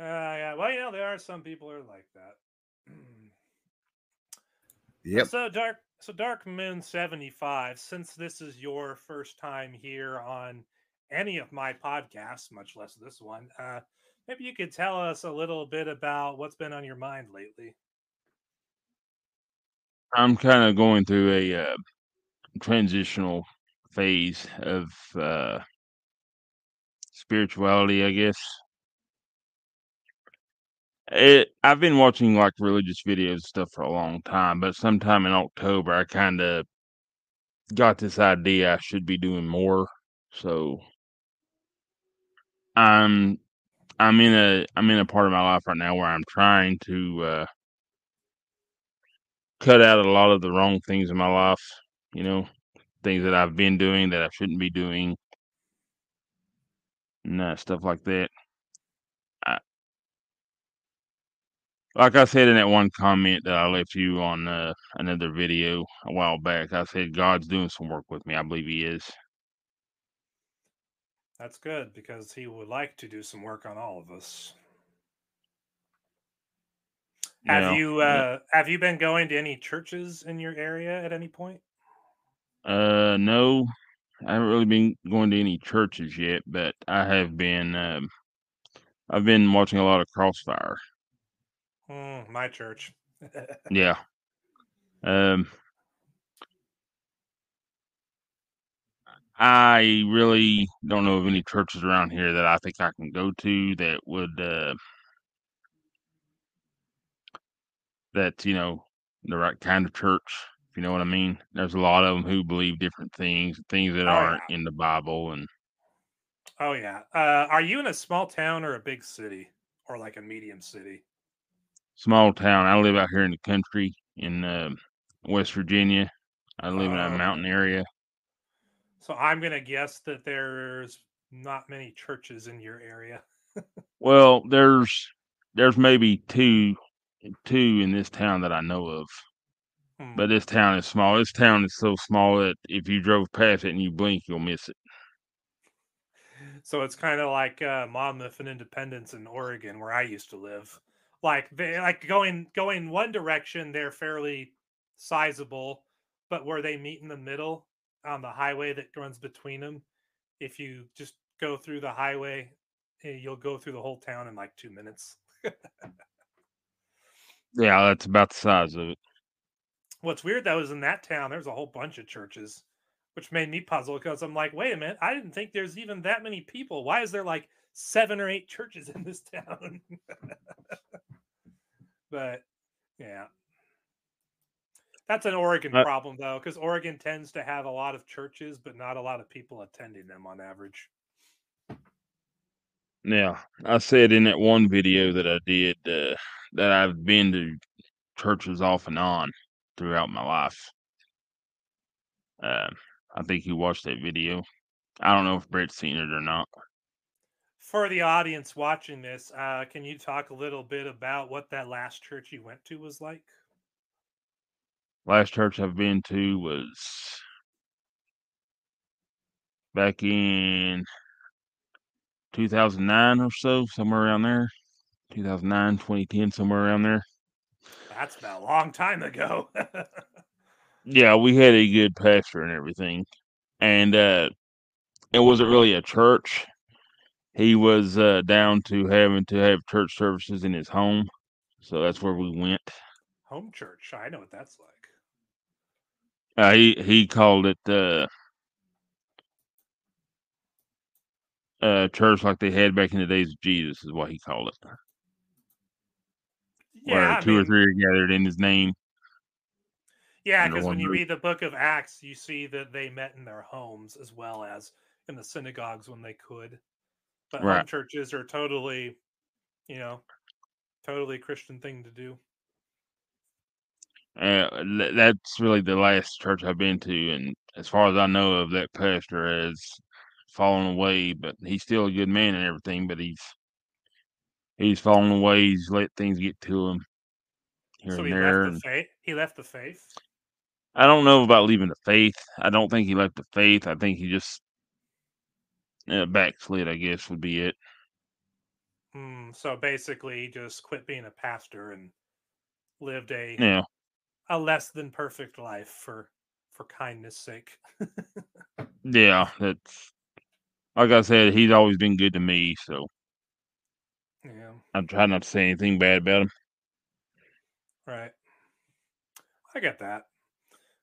Uh, yeah. Well, you know, there are some people who are like that. yep. So dark. So Dark Moon seventy five. Since this is your first time here on any of my podcasts, much less this one, uh, maybe you could tell us a little bit about what's been on your mind lately. I'm kind of going through a uh, transitional phase of uh, spirituality, I guess. It, I've been watching like religious videos and stuff for a long time, but sometime in October, I kind of got this idea I should be doing more. So I'm I'm in a I'm in a part of my life right now where I'm trying to uh, cut out a lot of the wrong things in my life. You know, things that I've been doing that I shouldn't be doing, and uh, stuff like that. I, like I said in that one comment that I left you on uh, another video a while back, I said God's doing some work with me. I believe He is. That's good because He would like to do some work on all of us. Have yeah. you uh, yeah. have you been going to any churches in your area at any point? Uh, no, I haven't really been going to any churches yet, but I have been. Um, I've been watching a lot of Crossfire. Mm, my church. yeah. Um, I really don't know of any churches around here that I think I can go to that would uh, that's you know the right kind of church. If you know what I mean. There's a lot of them who believe different things, things that oh, aren't in the Bible, and oh yeah. Uh, are you in a small town or a big city or like a medium city? small town. I live out here in the country in uh, West Virginia. I live in a mountain area. So I'm going to guess that there's not many churches in your area. well, there's there's maybe two two in this town that I know of. Hmm. But this town is small. This town is so small that if you drove past it and you blink, you'll miss it. So it's kind of like uh, Monmouth and Independence in Oregon, where I used to live like they like going going one direction, they're fairly sizable, but where they meet in the middle on the highway that runs between them, if you just go through the highway, eh, you'll go through the whole town in like two minutes. Yeah, that's about the size of it. What's weird though is in that town there's a whole bunch of churches, which made me puzzled because I'm like, wait a minute, I didn't think there's even that many people. Why is there like seven or eight churches in this town? but yeah. That's an Oregon Uh, problem though, because Oregon tends to have a lot of churches, but not a lot of people attending them on average. Yeah, I said in that one video that I did uh, that I've been to churches off and on throughout my life. Um, I think you watched that video. I don't know if Brett's seen it or not. For the audience watching this, uh, can you talk a little bit about what that last church you went to was like? Last church I've been to was back in 2009 or so, somewhere around there. 2009, 2010, somewhere around there. That's about a long time ago. Yeah, we had a good pastor and everything. And uh it wasn't really a church. He was uh down to having to have church services in his home. So that's where we went. Home church. I know what that's like. Uh, he he called it uh uh church like they had back in the days of Jesus is what he called it. Where Yeah, I two or three are gathered in his name yeah, because when you read the book of Acts, you see that they met in their homes as well as in the synagogues when they could. But home Right. churches are totally, you know, totally Christian thing to do. Uh, th- that's really the last church I've been to, and as far as I know of, that pastor has fallen away. But he's still a good man and everything. But he's he's fallen away. He's let things get to him here So and he there. left the faith. He left the faith. I don't know about leaving the faith. I don't think he left the faith. I think he just uh, backslid. I guess would be it. Hmm, so basically, he just quit being a pastor and lived a Yeah, a less than perfect life for for kindness sake. yeah. That's like I said. He's always been good to me. So yeah, I'm trying not to say anything bad about him. right. I get that.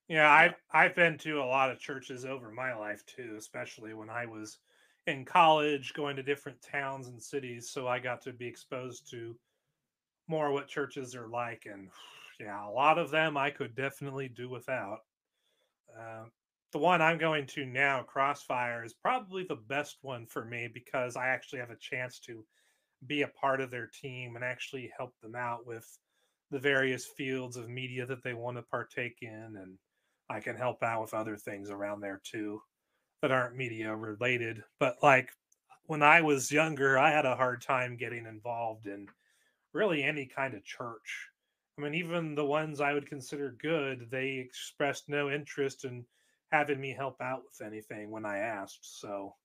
Yeah, I've I've been to a lot of churches over my life too, especially when I was in college, going to different towns and cities. So I got to be exposed to more what churches are like, and yeah, a lot of them I could definitely do without. Uh, the one I'm going to now, Crossfire, is probably the best one for me because I actually have a chance to be a part of their team and actually help them out with the various fields of media that they want to partake in and I can help out with other things around there too that aren't media related. But like when I was younger, I had a hard time getting involved in really any kind of church. I mean, even the ones I would consider good, they expressed no interest in having me help out with anything when I asked. So,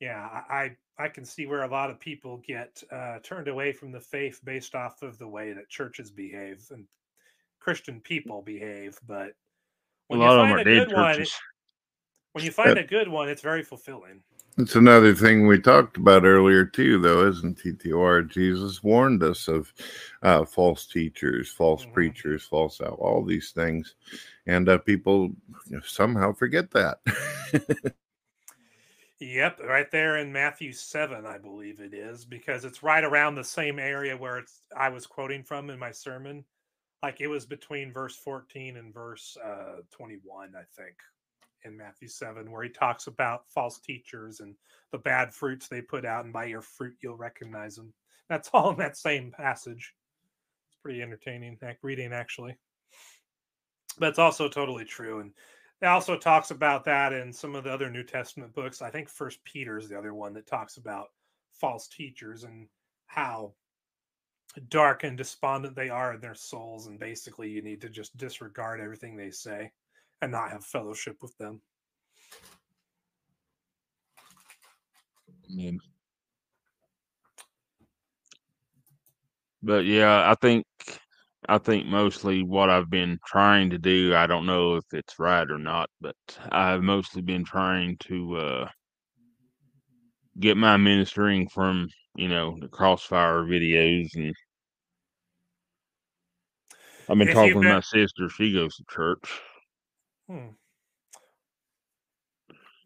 yeah, I I can see where a lot of people get uh, turned away from the faith based off of the way that churches behave and Christian people behave. But A when you lot of them find are a good one, churches. when you find a good one, it's very fulfilling. It's another thing we talked about earlier too, though, isn't TTOR? Jesus warned us of uh, false teachers, false Mhm. preachers, false out, all these things, and uh, people somehow forget that. Yep, right there in Matthew 7, I believe it is, because it's right around the same area where it's I was quoting from in my sermon. Like it was between verse 14 and verse uh, 21, I think, in Matthew 7, where he talks about false teachers and the bad fruits they put out, and by your fruit you'll recognize them. That's all in that same passage. It's pretty entertaining reading, actually. But it's also totally true. And it also talks about that in some of the other New Testament books. I think First Peter is the other one that talks about false teachers and how dark and despondent they are in their souls, and basically you need to just disregard everything they say and not have fellowship with them. I mean, But yeah, I think I think mostly what I've been trying to do, I don't know if it's right or not, but I've mostly been trying to uh, get my ministering from, you know, the crossfire videos and I've been If talking been, my sister, she goes to church. Hmm.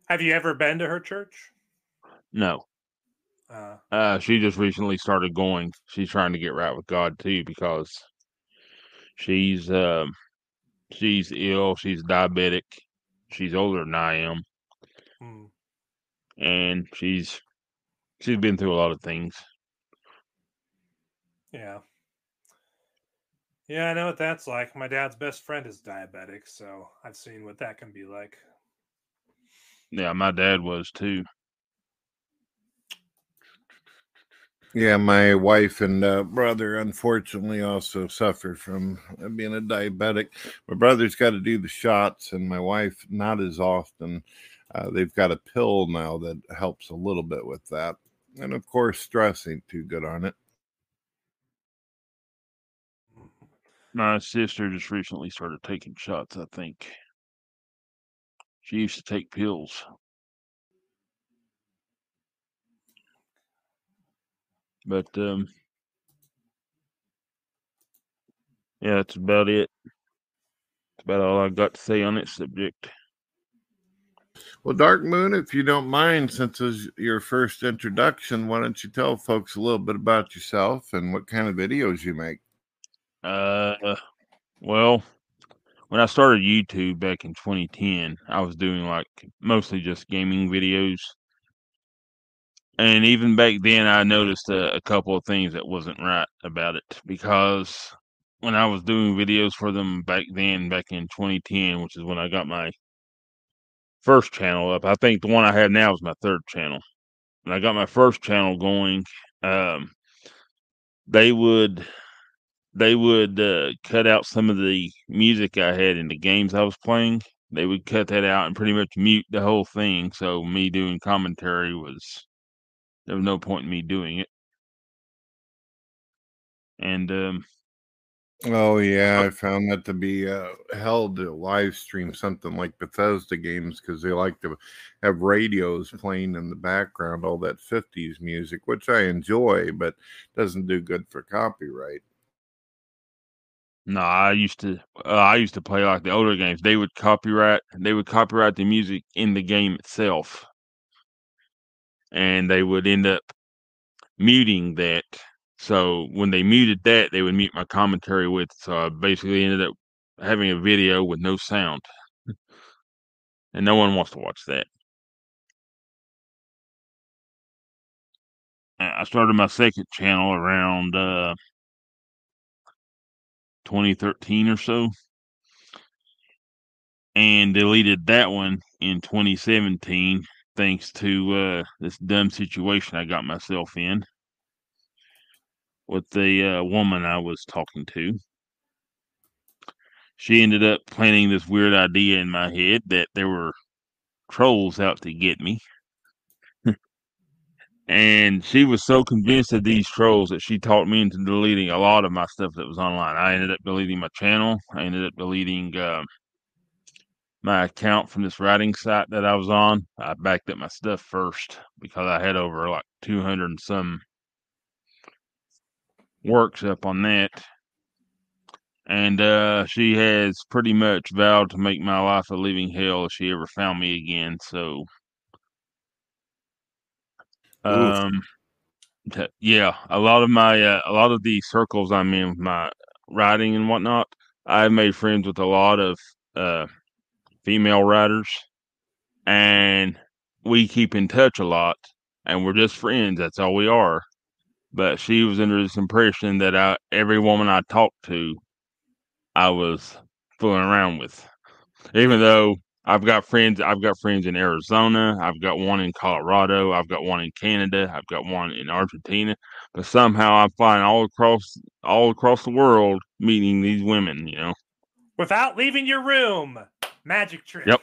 have you ever been to her church? No. Uh, Uh, she just recently started going. She's trying to get right with God too because she's um she's ill, she's diabetic, she's older than I am, hmm. and she's she's been through a lot of things. Yeah. Yeah, I know what that's like. My dad's best friend is diabetic, so I've seen what that can be like. Yeah, my dad was too. Yeah, my wife and uh, brother unfortunately also suffer from uh, being a diabetic. My brother's got to do the shots, and my wife not as often. Uh, they've got a pill now that helps a little bit with that, and of course, stress ain't too good on it. My sister just recently started taking shots, I think. She used to take pills. But um yeah, that's about it. That's about all I got to say on that subject. Well, Dark Moon, if you don't mind, since it's your first introduction, why don't you tell folks a little bit about yourself and what kind of videos you make? Uh well, when I started YouTube back in 2010, I was doing like mostly just gaming videos. And even back then, I noticed a, a couple of things that wasn't right about it because when I was doing videos for them back then, back in 2010, which is when I got my first channel up, I think the one I have now is my third channel. When I got my first channel going, um, they would they would uh, cut out some of the music I had in the games I was playing. They would cut that out and pretty much mute the whole thing. So me doing commentary was there was no point in me doing it. And um, Oh yeah, I found that to be uh, held to live stream something like Bethesda games because they like to have radios playing in the background, all that '50s music, which I enjoy, but doesn't do good for copyright. No, I used to uh, I used to play like the older games. They would copyright they would copyright the music in the game itself, and they would end up muting that. So when they muted that, they would mute my commentary with. So I basically ended up having a video with no sound, and no one wants to watch that. I started my second channel around uh, 2013 or so, and deleted that one in 2017 thanks to uh, this dumb situation I got myself in with the uh, woman I was talking to. She ended up planting this weird idea in my head that there were trolls out to get me. And she was so convinced of these trolls that she talked me into deleting a lot of my stuff that was online. I ended up deleting my channel. I ended up deleting uh, my account from this writing site that I was on. I backed up my stuff first because I had over like 200 and some works up on that. And uh, she has pretty much vowed to make my life a living hell if she ever found me again. So. Um, yeah, a lot of my uh, a lot of the circles I'm in with my riding and whatnot, I've made friends with a lot of uh, female riders, and we keep in touch a lot, and we're just friends. That's all we are. But she was under this impression that I every woman I talked to, I was fooling around with, even though I've got friends. I've got friends in Arizona. I've got one in Colorado. I've got one in Canada. I've got one in Argentina. But somehow I'm flying all across all across the world meeting these women. You know, Without leaving your room. Magic trick. Yep.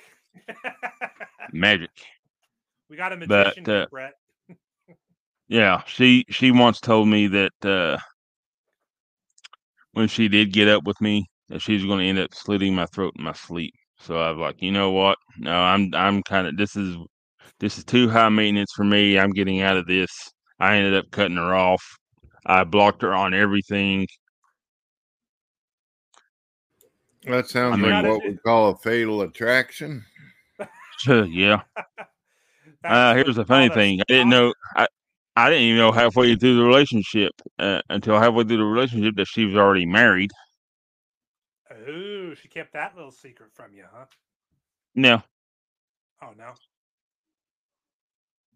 magic. we got a But, magician here, uh, Brett. Yeah, she she once told me that uh, when she did get up with me that she's going to end up slitting my throat in my sleep. So I was like, you know what? No, I'm I'm kind of this is this is too high maintenance for me. I'm getting out of this. I ended up cutting her off. I blocked her on everything. That sounds I mean- like what we call a fatal attraction. yeah. Uh, here's the funny thing. I didn't know. I I didn't even know halfway through the relationship uh, until halfway through the relationship that she was already married. Ooh, she kept that little secret from you, huh? No, Oh no.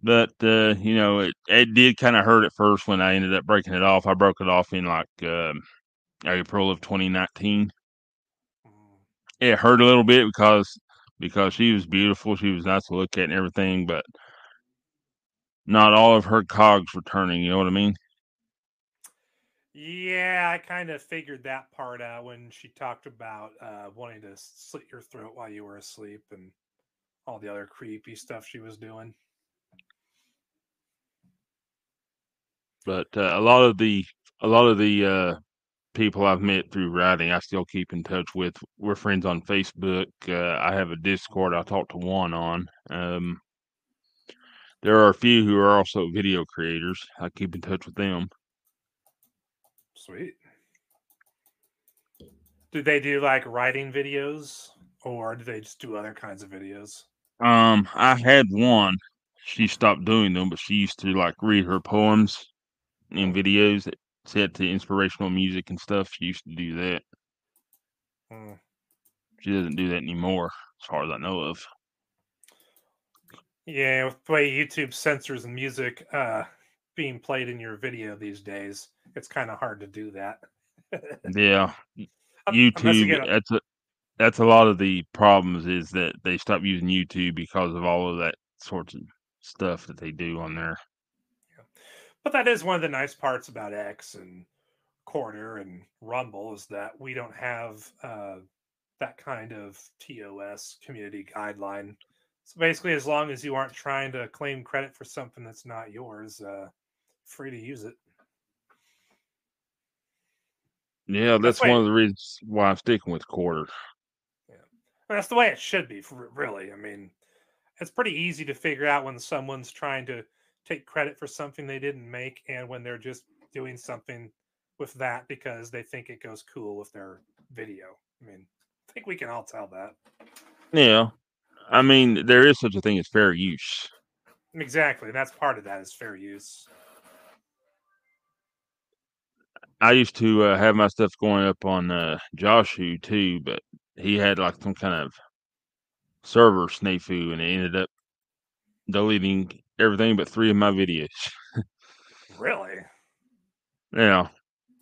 but uh, you know, it it did kind of hurt at first when I ended up breaking it off. I broke it off in like um, April of 2019. Mm. It hurt a little bit because because she was beautiful, she was nice to look at and everything, but not all of her cogs were turning. You know what I mean? Yeah, I kind of figured that part out when she talked about uh, wanting to slit your throat while you were asleep and all the other creepy stuff she was doing. But uh, a lot of the a lot of the uh, people I've met through writing, I still keep in touch with. We're friends on Facebook. Uh, I have a Discord. I talk to one on. Um, there are a few who are also video creators. I keep in touch with them. Sweet. Do they do like writing videos or do they just do other kinds of videos? Um, I had one. She stopped doing them, but she used to like read her poems in videos that set to inspirational music and stuff. She used to do that. Hmm. She doesn't do that anymore, as far as I know of. Yeah, with the way YouTube censors and music uh, being played in your video these days, it's kind of hard to do that. Yeah, Un- unless you YouTube. a- That's a that's a lot of the problems is that they stop using YouTube because of all of that sorts of stuff that they do on there. But that is one of the nice parts about X and Quarter and Rumble is that we don't have uh, that kind of TOS community guideline. So basically, as long as you aren't trying to claim credit for something that's not yours, uh, free to use it. Yeah, that's why- one of the reasons why I'm sticking with Quarter. And that's the way it should be, for really. I mean, it's pretty easy to figure out when someone's trying to take credit for something they didn't make and when they're just doing something with that because they think it goes cool with their video. I mean, I think we can all tell that. Yeah, I mean there is such a thing as fair use. Exactly. That's part of that is fair use. I used to uh, have my stuff going up on uh, Joshu too, but he had like some kind of server snafu, and it ended up deleting everything but three of my videos. Really? Yeah.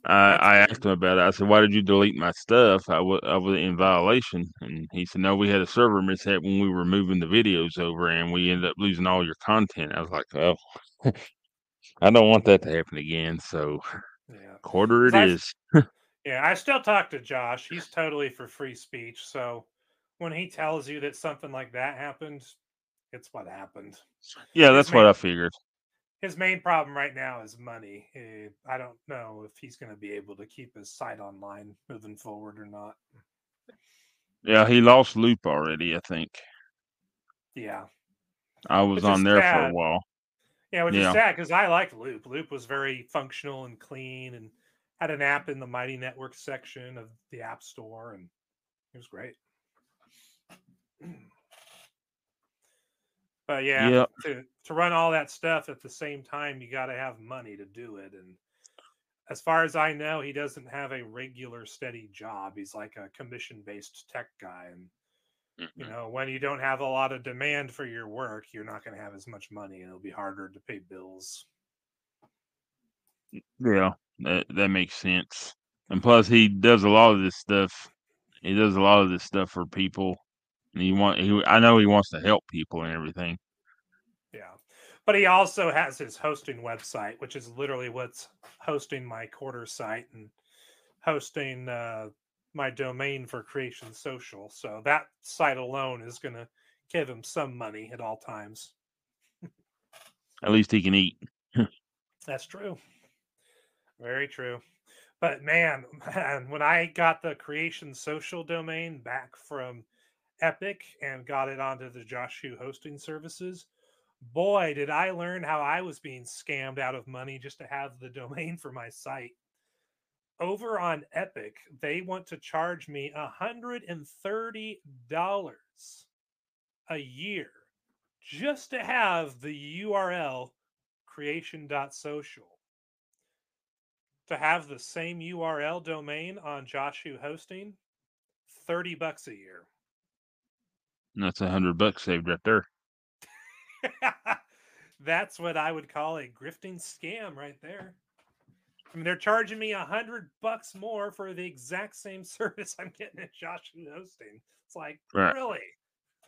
I, I asked him about it. I said, "Why did you delete my stuff? I was was in violation." And he said, "No, we had a server mishap when we were moving the videos over, and we ended up losing all your content." I was like, "Oh, I don't want that to happen again." So, Yeah. quarter it I- is. Yeah. I still talk to Josh. He's totally for free speech. So when he tells you that something like that happened, it's what happened. Yeah, his that's what main- I figured. his main problem right now is money. Eh, I don't know if he's going to be able to keep his site online moving forward or not. Yeah, he lost Loop already. I think Yeah, I was Which on is there for a while. Yeah, which Yeah. is sad because I liked Loop. Loop was very functional and clean, and had an app in the Mighty Network section of the App Store, and it was great. But yeah, Yep. to to run all that stuff at the same time, you got to have money to do it. And as far as I know, he doesn't have a regular steady job. He's like a commission based tech guy, and you Mhm. know when you don't have a lot of demand for your work, you're not going to have as much money, and it'll be harder to pay bills. Yeah, that that makes sense. And plus, he does a lot of this stuff. He does a lot of this stuff for people, and he want. He, I know he wants to help people and everything. Yeah. But he also has his hosting website, which is literally what's hosting my quarter site and hosting uh, my domain for Creation Social. So that site alone is going to give him some money at all times. At least he can eat. That's true. Very true. But man, man, when I got the creation social domain back from Epik and got it onto the Joshu hosting services, boy, did I learn how I was being scammed out of money just to have the domain for my site. Over on Epik, they want to charge me $130 a year just to have the URL creation.social. To have the same URL domain on Joshu hosting, 30 bucks a year. That's a hundred bucks saved right there. That's what I would call a grifting scam right there. I mean, they're charging me a hundred bucks more for the exact same service I'm getting at Joshu hosting. It's like, Right. really?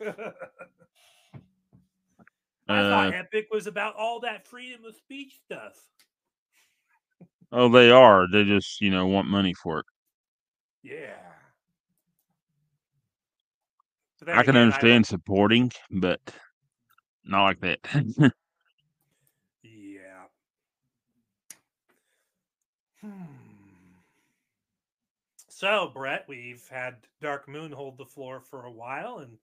I Uh, thought Epik was about all that freedom of speech stuff. oh, they are. They just you know want money for it. Yeah. Then I can again, understand supporting, but not like that. Yeah. Hmm. So, Brett, we've had Dark Moon hold the floor for a while, and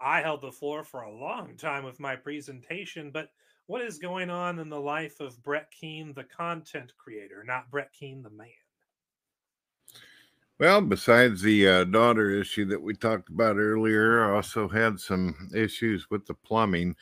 I held the floor for a long time with my presentation. But what is going on in the life of Brett Keane, the content creator, not Brett Keane, the man? Well, besides the uh, daughter issue that we talked about earlier, I also had some issues with the plumbing.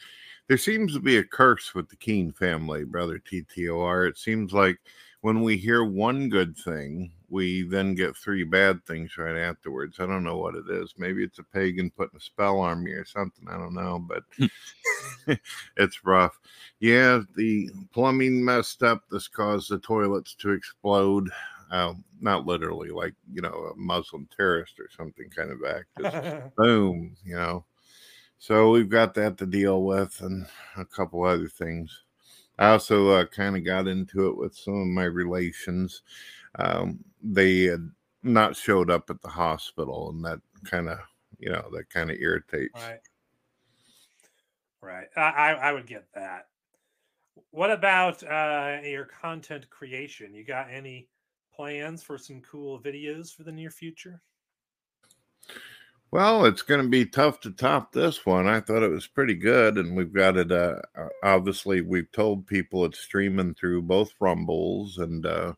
There seems to be a curse with the Keane family, brother TTOR. It seems like when we hear one good thing, we then get three bad things right afterwards. I don't know what it is. Maybe it's a pagan putting a spell on me or something. I don't know, but it's rough. Yeah, the plumbing messed up. This caused the toilets to explode. Uh, not literally, like you know, a Muslim terrorist or something kind of act. Just boom, you know. So we've got that to deal with, and a couple other things. I also uh, kind of got into it with some of my relations. Um, they had not showed up at the hospital, and that kind of, you know, that kind of irritates. Right. Right. I, I would get that. What about uh, your content creation? You got any plans for some cool videos for the near future? Well, it's going to be tough to top this one. I thought it was pretty good, and we've got it. Uh, uh, obviously, we've told people it's streaming through both Rumbles and uh,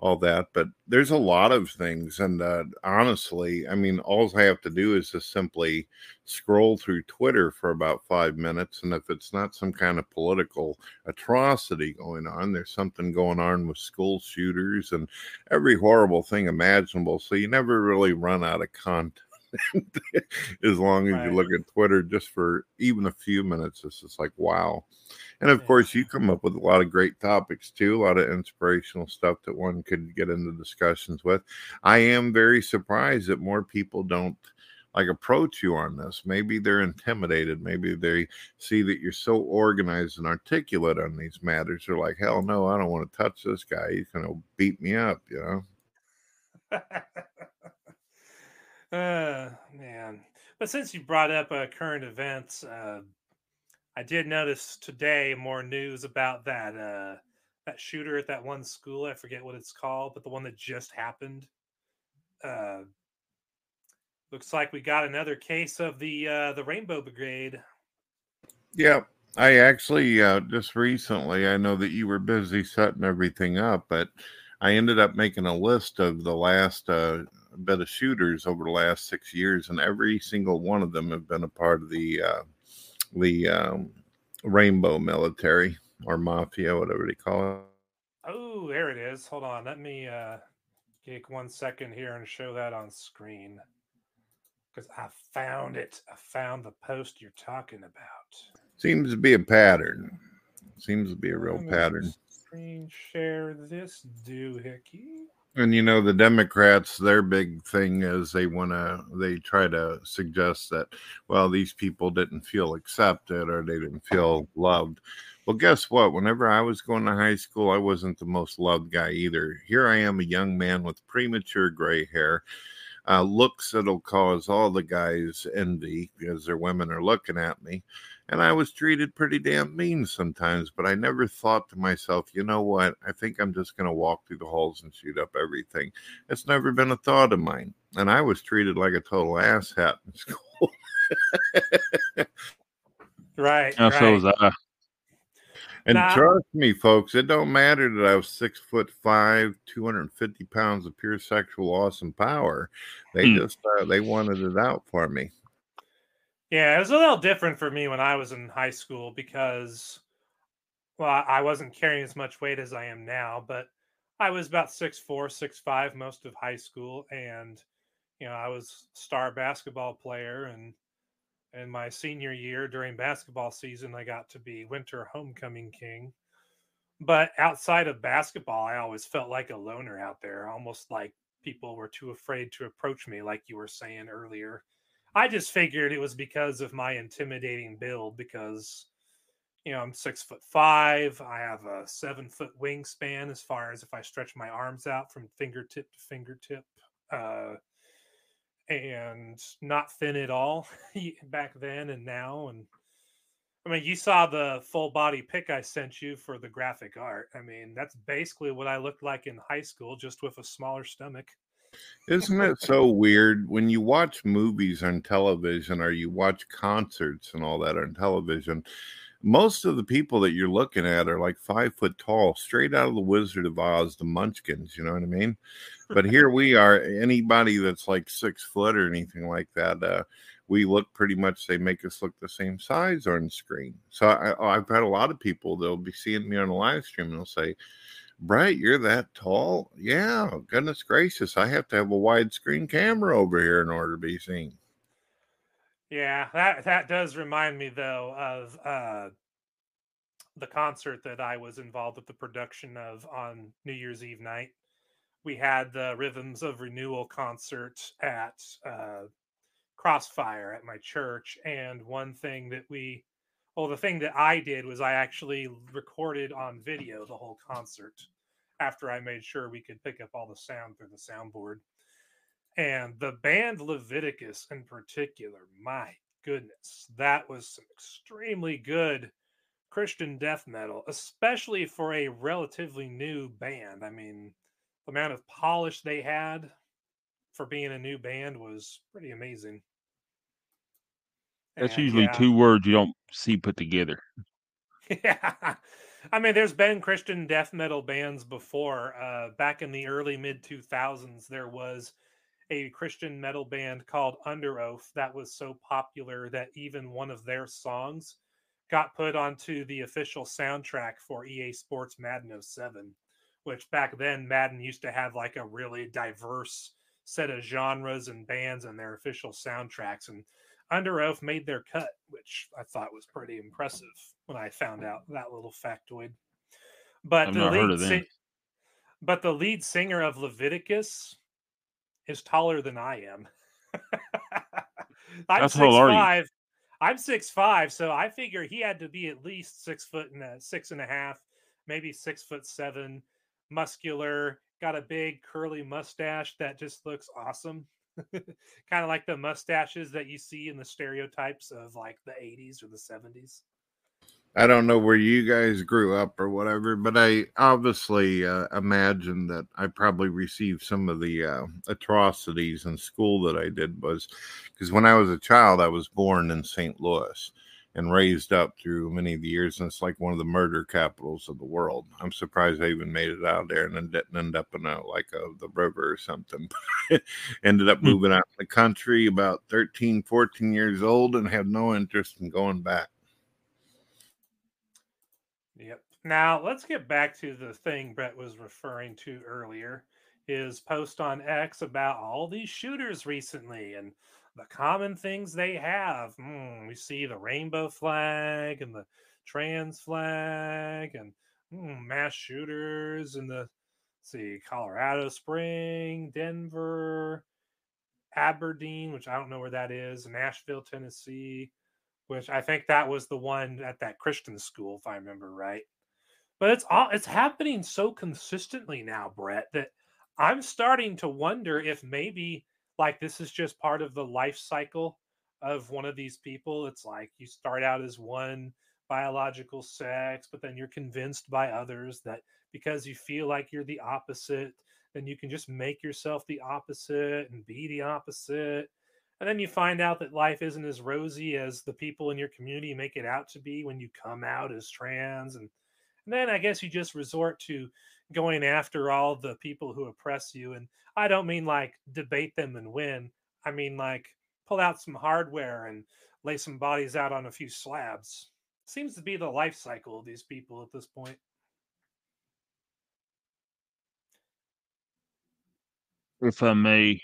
all that, but there's a lot of things. And uh, honestly, I mean, all I have to do is just simply scroll through Twitter for about five minutes, and if it's not some kind of political atrocity going on, there's something going on with school shooters and every horrible thing imaginable. So you never really run out of content. as long as Right. you look at Twitter just for even a few minutes. It's just like, wow. And of Yeah. course, you come up with a lot of great topics too, a lot of inspirational stuff that one could get into discussions with. I am very surprised that more people don't like approach you on this. Maybe they're intimidated. Maybe they see that you're so organized and articulate on these matters. They're like, hell no, I don't want to touch this guy. He's going to beat me up, you know? uh, man. But since you brought up uh, current events, uh, I did notice today more news about that uh, that shooter at that one school. I forget what it's called, but the one that just happened. Uh, looks like we got another case of the uh, the Rainbow Brigade. Yeah, I actually uh, just recently, I know that you were busy setting everything up, but I ended up making a list of the last uh, bit of shooters over the last six years, and every single one of them have been a part of the uh, the um, Rainbow Military or Mafia, whatever they call it. Oh, there it is. Hold on. Let me uh take one second here and show that on screen. Because I found it. I found the post you're talking about. Seems to be a pattern. Seems to be a real pattern. Screen share this doohickey. And you know the Democrats, their big thing is they want to, they try to suggest that, well, these people didn't feel accepted or they didn't feel loved. Well, guess what? Whenever I was going to high school, I wasn't the most loved guy either. Here I am, a young man with premature gray hair, uh, looks that'll cause all the guys envy because their women are looking at me. And I was treated pretty damn mean sometimes, but I never thought to myself, you know what? I think I'm just going to walk through the halls and shoot up everything. It's never been a thought of mine. And I was treated like a total asshat in school. right. Yeah, right. so was I. And Nah. trust me, folks, it don't matter that I was six foot five, 250 pounds of pure sexual awesome power. They Hmm. just uh, they wanted it out for me. Yeah, it was a little different for me when I was in high school because, well, I- wasn't carrying as much weight as I am now, but I was about six four, six five most of high school, and you know I was star basketball player, and in my senior year during basketball season, I got to be winter homecoming king. But outside of basketball, I always felt like a loner out there, almost like people were too afraid to approach me, like you were saying earlier. I just figured it was because of my intimidating build, because you know I'm six foot five. I have a seven foot wingspan as far as if I stretch my arms out from fingertip to fingertip, uh, and not thin at all back then and now. And I mean, you saw the full body pic I sent you for the graphic art. I mean, that's basically what I looked like in high school, just with a smaller stomach. Isn't it so weird when you watch movies on television or you watch concerts and all that on television? Most of the people that you're looking at are like five foot tall, straight out of the Wizard of Oz, the Munchkins. You know what I mean? But here we are. Anybody that's like six foot or anything like that, uh, we look pretty much. They make us look the same size on screen. So I, I've had a lot of people. They'll be seeing me on a live stream and they'll say, Bright, you're that tall? Yeah, goodness gracious. I have to have a widescreen camera over here in order to be seen. Yeah, that that does remind me though of uh the concert that I was involved with the production of on New Year's Eve night. We had the Rhythms of Renewal concert at uh Crossfire at my church and one thing that we well the thing that I did was I actually recorded on video the whole concert after I made sure we could pick up all the sound through the soundboard. And the band Leviticus in particular, my goodness, that was some extremely good Christian death metal, especially for a relatively new band. I mean, the amount of polish they had for being a new band was pretty amazing. That's And, usually yeah. two words you don't see put together. Yeah. I mean, there's been Christian death metal bands before. Uh, back in the early mid 2000s, there was a Christian metal band called Underoath that was so popular that even one of their songs got put onto the official soundtrack for EA Sports Madden 07, which back then Madden used to have like a really diverse set of genres and bands in their official soundtracks. And Underoath made their cut, which I thought was pretty impressive when I found out that little factoid. But I've the lead si- but the lead singer of Leviticus is taller than I am. I'm That's six how old are you? five. I'm six five, so I figure he had to be at least six foot and a six and a half, maybe six foot seven, muscular, got a big curly mustache that just looks awesome. kind of like the mustaches that you see in the stereotypes of like the 80s or the 70s. I don't know where you guys grew up or whatever, but I obviously uh, imagine that I probably received some of the uh, atrocities in school that I did was because when I was a child, I was born in St. Louis and raised up through many of the years, and it's like one of the murder capitals of the world. I'm surprised I even made it out there and then didn't end up in a like a, the river or something. Ended up Hmm. moving out in the country about 13, 14 years old and had no interest in going back. Yep. Now let's get back to the thing Brett was referring to earlier. His post on X about all these shooters recently and the common things they have. Mm, we see the rainbow flag and the trans flag and mm, mass shooters and the see Colorado Spring, Denver, Aberdeen, which I don't know where that is, Nashville, Tennessee, which I think that was the one at that Christian school, if I remember right. But it's all it's happening so consistently now, Brett, that I'm starting to wonder if maybe like this is just part of the life cycle of one of these people. It's like you start out as one biological sex, but then you're convinced by others that because you feel like you're the opposite, then you can just make yourself the opposite and be the opposite. And then you find out that life isn't as rosy as the people in your community make it out to be when you come out as trans. And, and then I guess you just resort to going after all the people who oppress you. And I don't mean like debate them and win. I mean like pull out some hardware and lay some bodies out on a few slabs. Seems to be the life cycle of these people at this point. If I may,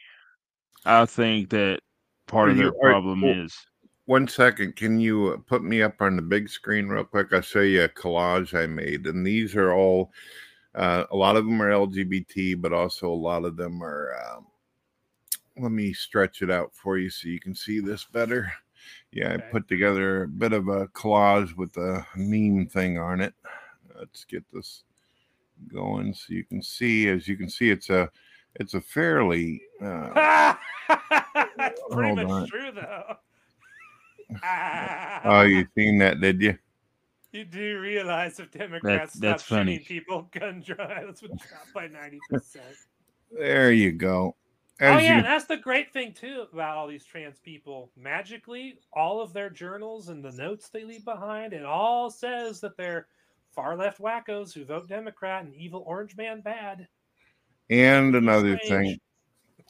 I think that part of you- their are- problem well- is One second, can you uh, put me up on the big screen real quick? I'll show you a collage I made, and these are all. Uh, a lot of them are LGBT, but also a lot of them are. Um, let me stretch it out for you so you can see this better. Yeah, I put together a bit of a collage with a meme thing on it. Let's get this going so you can see. As you can see, it's a it's a fairly uh, That's pretty much on. true, though. oh, you seen that, did you? You do realize if Democrats that's stop shooting funny. people, gun violence would drop by ninety percent. There you go. Oh yeah, you and that's the great thing too about all these trans people. Magically, all of their journals and the notes they leave behind, it all says that they're far left wackos who vote Democrat and evil orange man bad. And another Strange.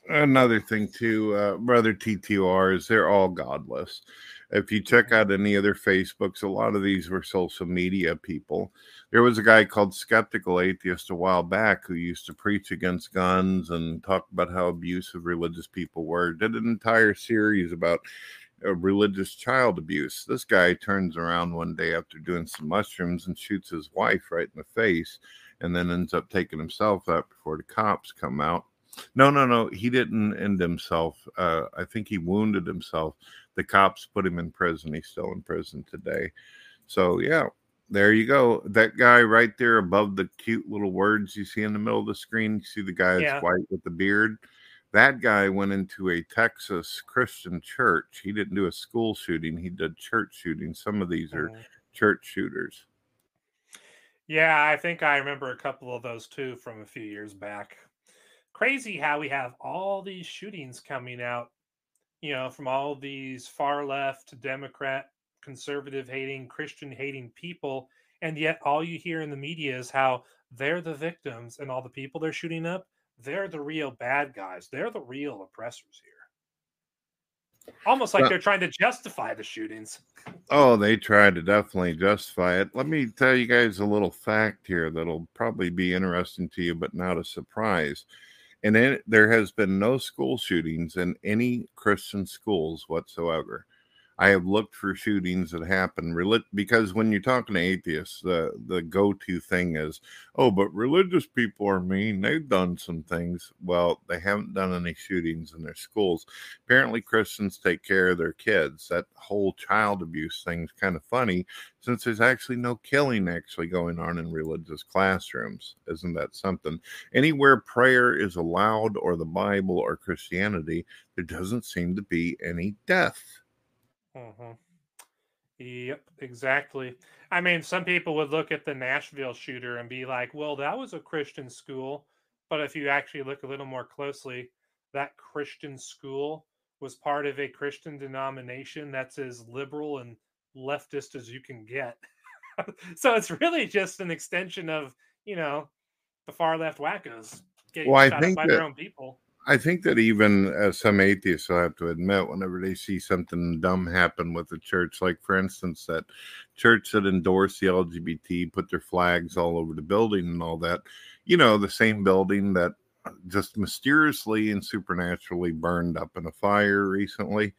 thing, another thing too, uh, brother TTORs, they're all godless. If you check out any other Facebooks, a lot of these were social media people. There was a guy called Skeptical Atheist a while back who used to preach against guns and talk about how abusive religious people were. Did an entire series about uh, religious child abuse. This guy turns around one day after doing some mushrooms and shoots his wife right in the face and then ends up taking himself out before the cops come out. No, no, no. He didn't end himself. Uh, I think he wounded himself. The cops put him in prison. He's still in prison today. So, yeah, there you go. That guy right there above the cute little words you see in the middle of the screen. You see the guy that's Yeah. white with the beard. That guy went into a Texas Christian church. He didn't do a school shooting, he did church shooting. Some of these are Mhm. church shooters. Yeah, I think I remember a couple of those too from a few years back. Crazy how we have all these shootings coming out, you know, from all these far left, Democrat, conservative hating, Christian hating people. And yet all you hear in the media is how they're the victims and all the people they're shooting up, they're the real bad guys. They're the real oppressors here. Almost like Well- they're trying to justify the shootings. Oh, they try to definitely justify it. Let me tell you guys a little fact here that'll probably be interesting to you, but not a surprise. And there has been no school shootings in any Christian schools whatsoever. I have looked for shootings that happen because when you're talking to atheists, the the go to thing is, oh, but religious people are mean. They've done some things. Well, they haven't done any shootings in their schools. Apparently, Christians take care of their kids. That whole child abuse thing's kind of funny since there's actually no killing actually going on in religious classrooms. Isn't that something? Anywhere prayer is allowed, or the Bible or Christianity, there doesn't seem to be any death. Hmm Yep, exactly. I mean, some people would look at the Nashville shooter and be like, well, that was a Christian school. But if you actually look a little more closely, that Christian school was part of a Christian denomination that's as liberal and leftist as you can get. so it's really just an extension of, you know, the far left wackos getting Well, I shot up by that- their own people. I think that even uh, some atheists will have to admit whenever they see something dumb happen with the church, like for instance, that church that endorsed the LGBT put their flags all over the building and all that, you know, the same building that just mysteriously and supernaturally burned up in a fire recently.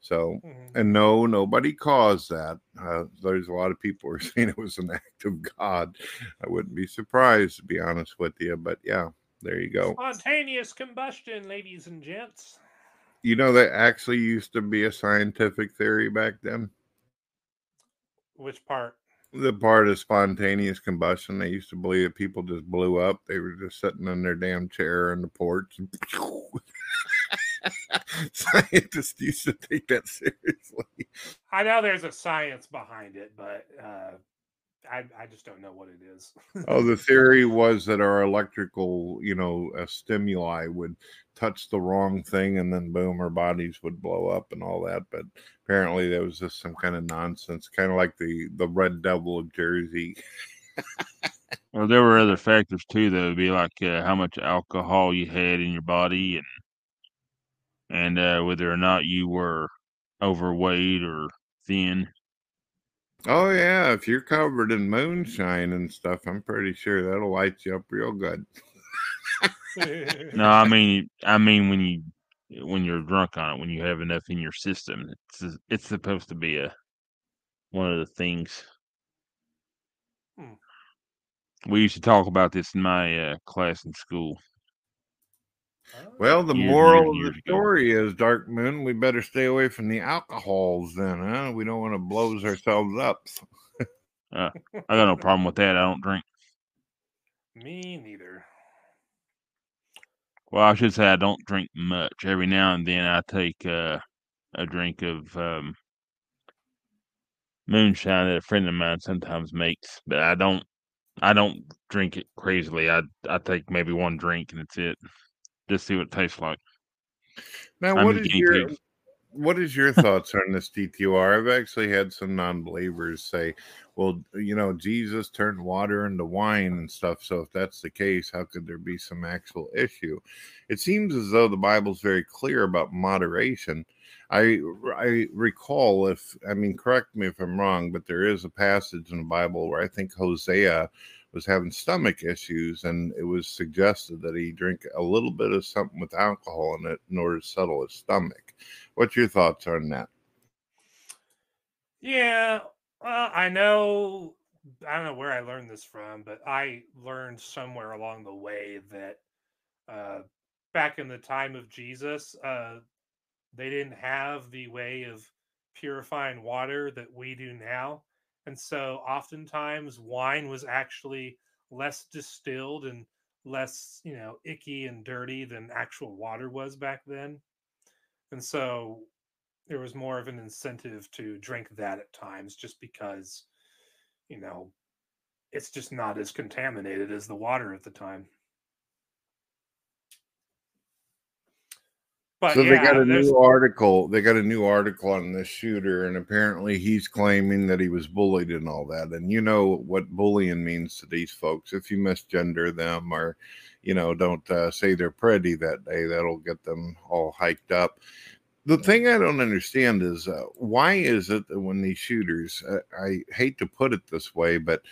So, Mhm. and no, nobody caused that. Uh, there's a lot of people who are saying it was an act of God. I wouldn't be surprised to be honest with you, but yeah, there you go. Spontaneous combustion, ladies and gents. You know, that actually used to be a scientific theory back then. Which part? The part of spontaneous combustion, they used to believe that people just blew up. They were just sitting in their damn chair on the porch. Scientists used to take that seriously. I know there's a science behind it, but uh, I, I just don't know what it is. oh, the theory was that our electrical, you know, uh, stimuli would touch the wrong thing and then boom, our bodies would blow up and all that. But apparently, that was just some kind of nonsense, kind of like the the Red Devil of Jersey. well, there were other factors too. That would be like uh, how much alcohol you had in your body and and uh, whether or not you were overweight or thin. Oh yeah, if you're covered in moonshine and stuff, I'm pretty sure that'll light you up real good. no, I mean, I mean when you when you're drunk on it, when you have enough in your system, it's it's supposed to be a one of the things. Hmm. We used to talk about this in my uh, class in school. Well, the years, moral years, of the story is, Dark Moon, we better stay away from the alcohols then, huh? We don't want to blow ourselves up. uh, I got no problem with that. I don't drink. Me neither. Well, I should say I don't drink much. Every now and then I take uh, a drink of um, moonshine that a friend of mine sometimes makes, but I don't. I don't drink it crazily. I I take maybe one drink and that's it just see what it tastes like. Now, I'm what is your pig. what is your thoughts on this TTOR? I've actually had some non-believers say, "Well, you know, Jesus turned water into wine and stuff. So if that's the case, how could there be some actual issue?" It seems as though the Bible's very clear about moderation. I I recall if I mean correct me if I'm wrong, but there is a passage in the Bible where I think Hosea was having stomach issues, and it was suggested that he drink a little bit of something with alcohol in it in order to settle his stomach. What's your thoughts on that? Yeah, well, I know I don't know where I learned this from, but I learned somewhere along the way that uh, back in the time of Jesus, uh, they didn't have the way of purifying water that we do now. And so oftentimes wine was actually less distilled and less, you know, icky and dirty than actual water was back then. And so there was more of an incentive to drink that at times just because, you know, it's just not as contaminated as the water at the time. But so yeah, they got a new article. They got a new article on this shooter, and apparently he's claiming that he was bullied and all that. And you know what bullying means to these folks. If you misgender them or, you know, don't uh, say they're pretty that day, that'll get them all hiked up. The thing I don't understand is uh, why is it that when these shooters, uh, I hate to put it this way, but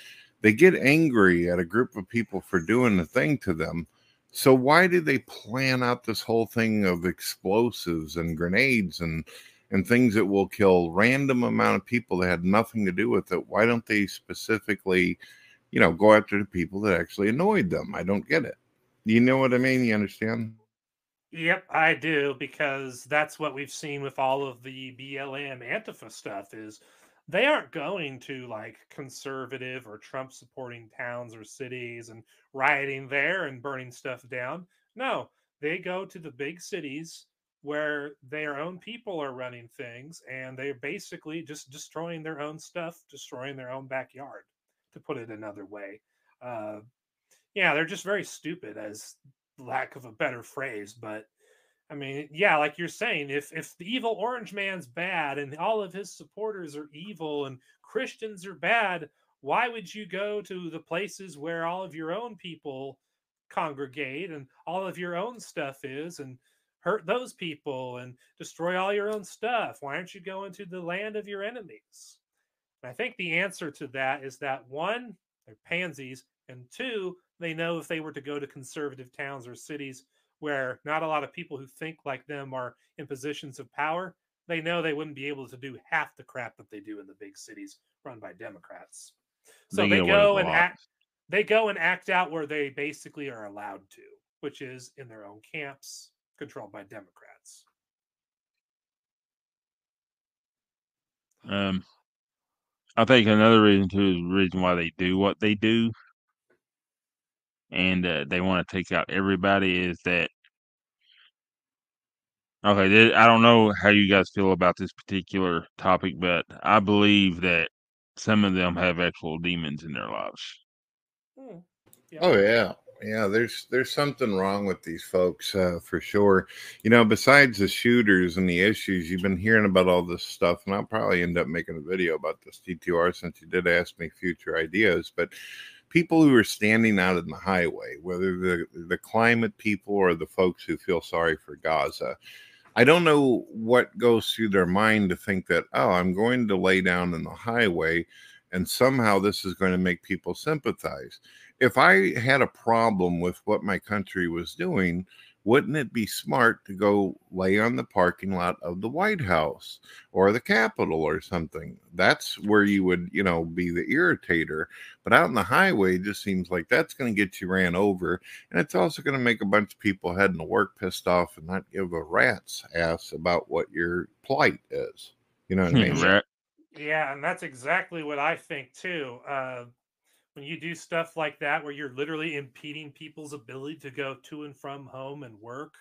they get angry at a group of people for doing a thing to them so why did they plan out this whole thing of explosives and grenades and and things that will kill random amount of people that had nothing to do with it? Why don't they specifically, you know, go after the people that actually annoyed them? I don't get it. You know what I mean? You understand? Yep, I do because that's what we've seen with all of the BLM Antifa stuff is they aren't going to like conservative or Trump supporting towns or cities and rioting there and burning stuff down. No, they go to the big cities where their own people are running things and they're basically just destroying their own stuff, destroying their own backyard, to put it another way. Uh, yeah, they're just very stupid, as lack of a better phrase, but I mean, yeah, like you're saying, if if the evil orange man's bad and all of his supporters are evil and Christians are bad, why would you go to the places where all of your own people congregate and all of your own stuff is and hurt those people and destroy all your own stuff? Why aren't you going to the land of your enemies? And I think the answer to that is that one, they're pansies, and two, they know if they were to go to conservative towns or cities where not a lot of people who think like them are in positions of power, they know they wouldn't be able to do half the crap that they do in the big cities run by Democrats. So they, they go and act they go and act out where they basically are allowed to, which is in their own camps controlled by Democrats. Um I think another reason too is the reason why they do what they do and uh, they want to take out everybody is that Okay, I don't know how you guys feel about this particular topic, but I believe that some of them have actual demons in their lives. Hmm. Oh yeah, yeah. There's there's something wrong with these folks uh, for sure. You know, besides the shooters and the issues, you've been hearing about all this stuff, and I'll probably end up making a video about this TTOR since you did ask me future ideas, but people who are standing out in the highway, whether the the climate people or the folks who feel sorry for Gaza. I don't know what goes through their mind to think that, oh, I'm going to lay down in the highway and somehow this is going to make people sympathize. If I had a problem with what my country was doing, wouldn't it be smart to go lay on the parking lot of the White House or the Capitol or something? That's where you would, you know, be the irritator. But out on the highway, it just seems like that's going to get you ran over. And it's also going to make a bunch of people heading to work pissed off and not give a rat's ass about what your plight is. You know what I mean? Yeah, and that's exactly what I think too. Uh, when you do stuff like that where you're literally impeding people's ability to go to and from home and work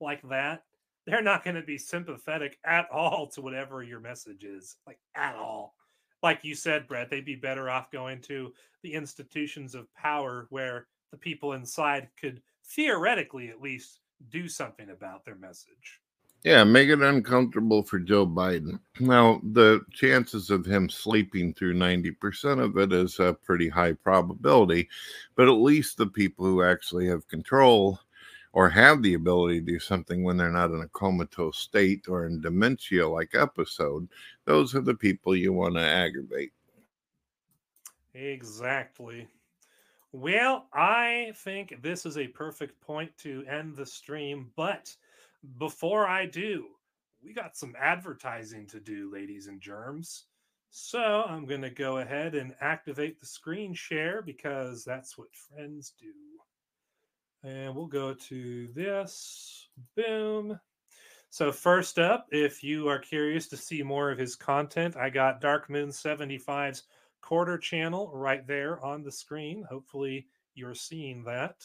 like that they're not going to be sympathetic at all to whatever your message is like at all. Like you said brett they'd be better off going to the institutions of power where the people inside could theoretically at least do something about their message yeah, make it uncomfortable for Joe Biden. Now, the chances of him sleeping through 90% of it is a pretty high probability, but at least the people who actually have control or have the ability to do something when they're not in a comatose state or in dementia like episode, those are the people you want to aggravate. Exactly. Well, I think this is a perfect point to end the stream, but before I do, we got some advertising to do, ladies and germs. So I'm going to go ahead and activate the screen share because that's what friends do. And we'll go to this. Boom. So, first up, if you are curious to see more of his content, I got Dark Moon 75's quarter channel right there on the screen. Hopefully, you're seeing that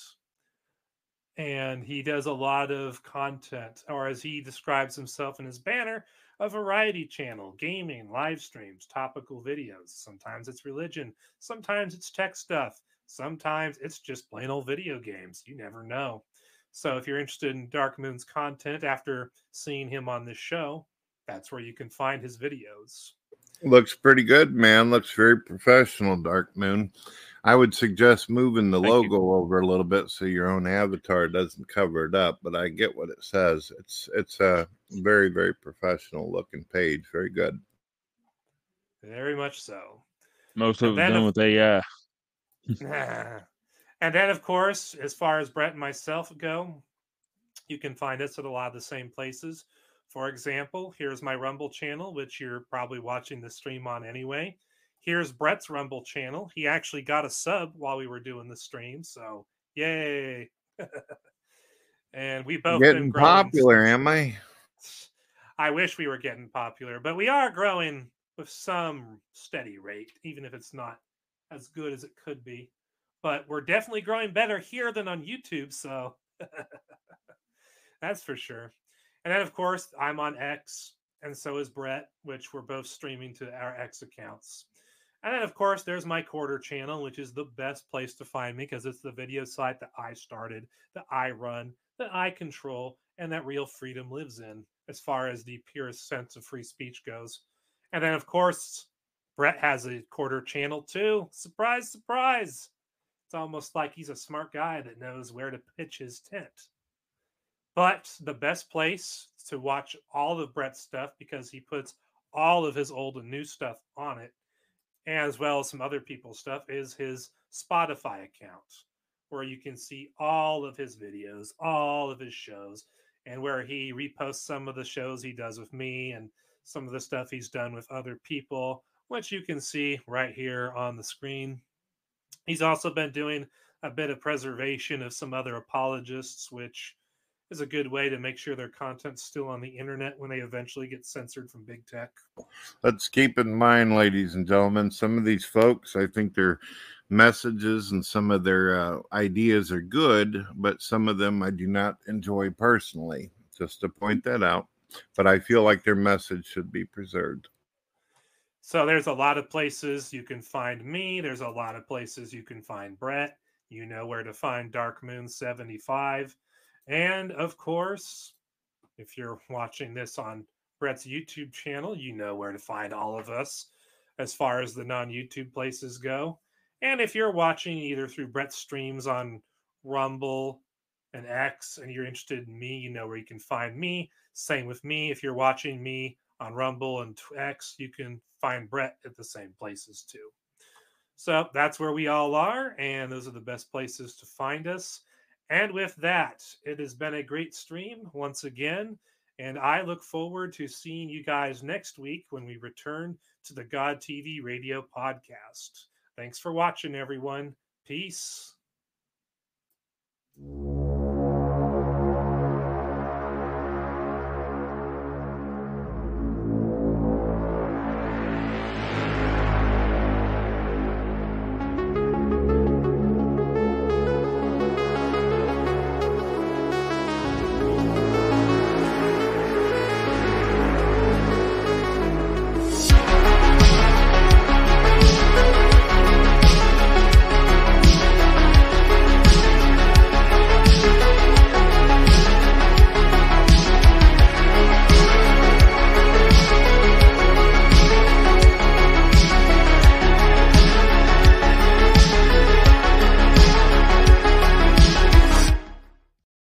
and he does a lot of content, or as he describes himself in his banner, a variety channel, gaming, live streams, topical videos. Sometimes it's religion, sometimes it's tech stuff, sometimes it's just plain old video games. You never know. So if you're interested in Dark Moon's content after seeing him on this show, that's where you can find his videos. Looks pretty good, man. Looks very professional, Dark Moon. I would suggest moving the Thank logo you. over a little bit so your own avatar doesn't cover it up. But I get what it says. It's it's a very very professional looking page. Very good. Very much so. Most of it done of, with AI. and then, of course, as far as Brett and myself go, you can find us at a lot of the same places. For example, here's my Rumble channel, which you're probably watching the stream on anyway. Here's Brett's Rumble channel. He actually got a sub while we were doing the stream, so yay! and we both getting popular, am I? I wish we were getting popular, but we are growing with some steady rate, even if it's not as good as it could be. But we're definitely growing better here than on YouTube, so that's for sure. And then, of course, I'm on X, and so is Brett, which we're both streaming to our X accounts. And then, of course, there's my quarter channel, which is the best place to find me because it's the video site that I started, that I run, that I control, and that real freedom lives in as far as the purest sense of free speech goes. And then, of course, Brett has a quarter channel too. Surprise, surprise. It's almost like he's a smart guy that knows where to pitch his tent. But the best place to watch all of Brett's stuff because he puts all of his old and new stuff on it as well as some other people's stuff, is his Spotify account, where you can see all of his videos, all of his shows, and where he reposts some of the shows he does with me and some of the stuff he's done with other people, which you can see right here on the screen. He's also been doing a bit of preservation of some other apologists, which is a good way to make sure their content's still on the internet when they eventually get censored from big tech. Let's keep in mind, ladies and gentlemen, some of these folks, I think their messages and some of their uh, ideas are good, but some of them I do not enjoy personally. just to point that out. But I feel like their message should be preserved. So there's a lot of places you can find me. There's a lot of places you can find Brett. You know where to find Dark Moon 75. And of course, if you're watching this on Brett's YouTube channel, you know where to find all of us as far as the non YouTube places go. And if you're watching either through Brett's streams on Rumble and X and you're interested in me, you know where you can find me. Same with me. If you're watching me on Rumble and X, you can find Brett at the same places too. So that's where we all are, and those are the best places to find us. And with that, it has been a great stream once again. And I look forward to seeing you guys next week when we return to the God TV radio podcast. Thanks for watching, everyone. Peace.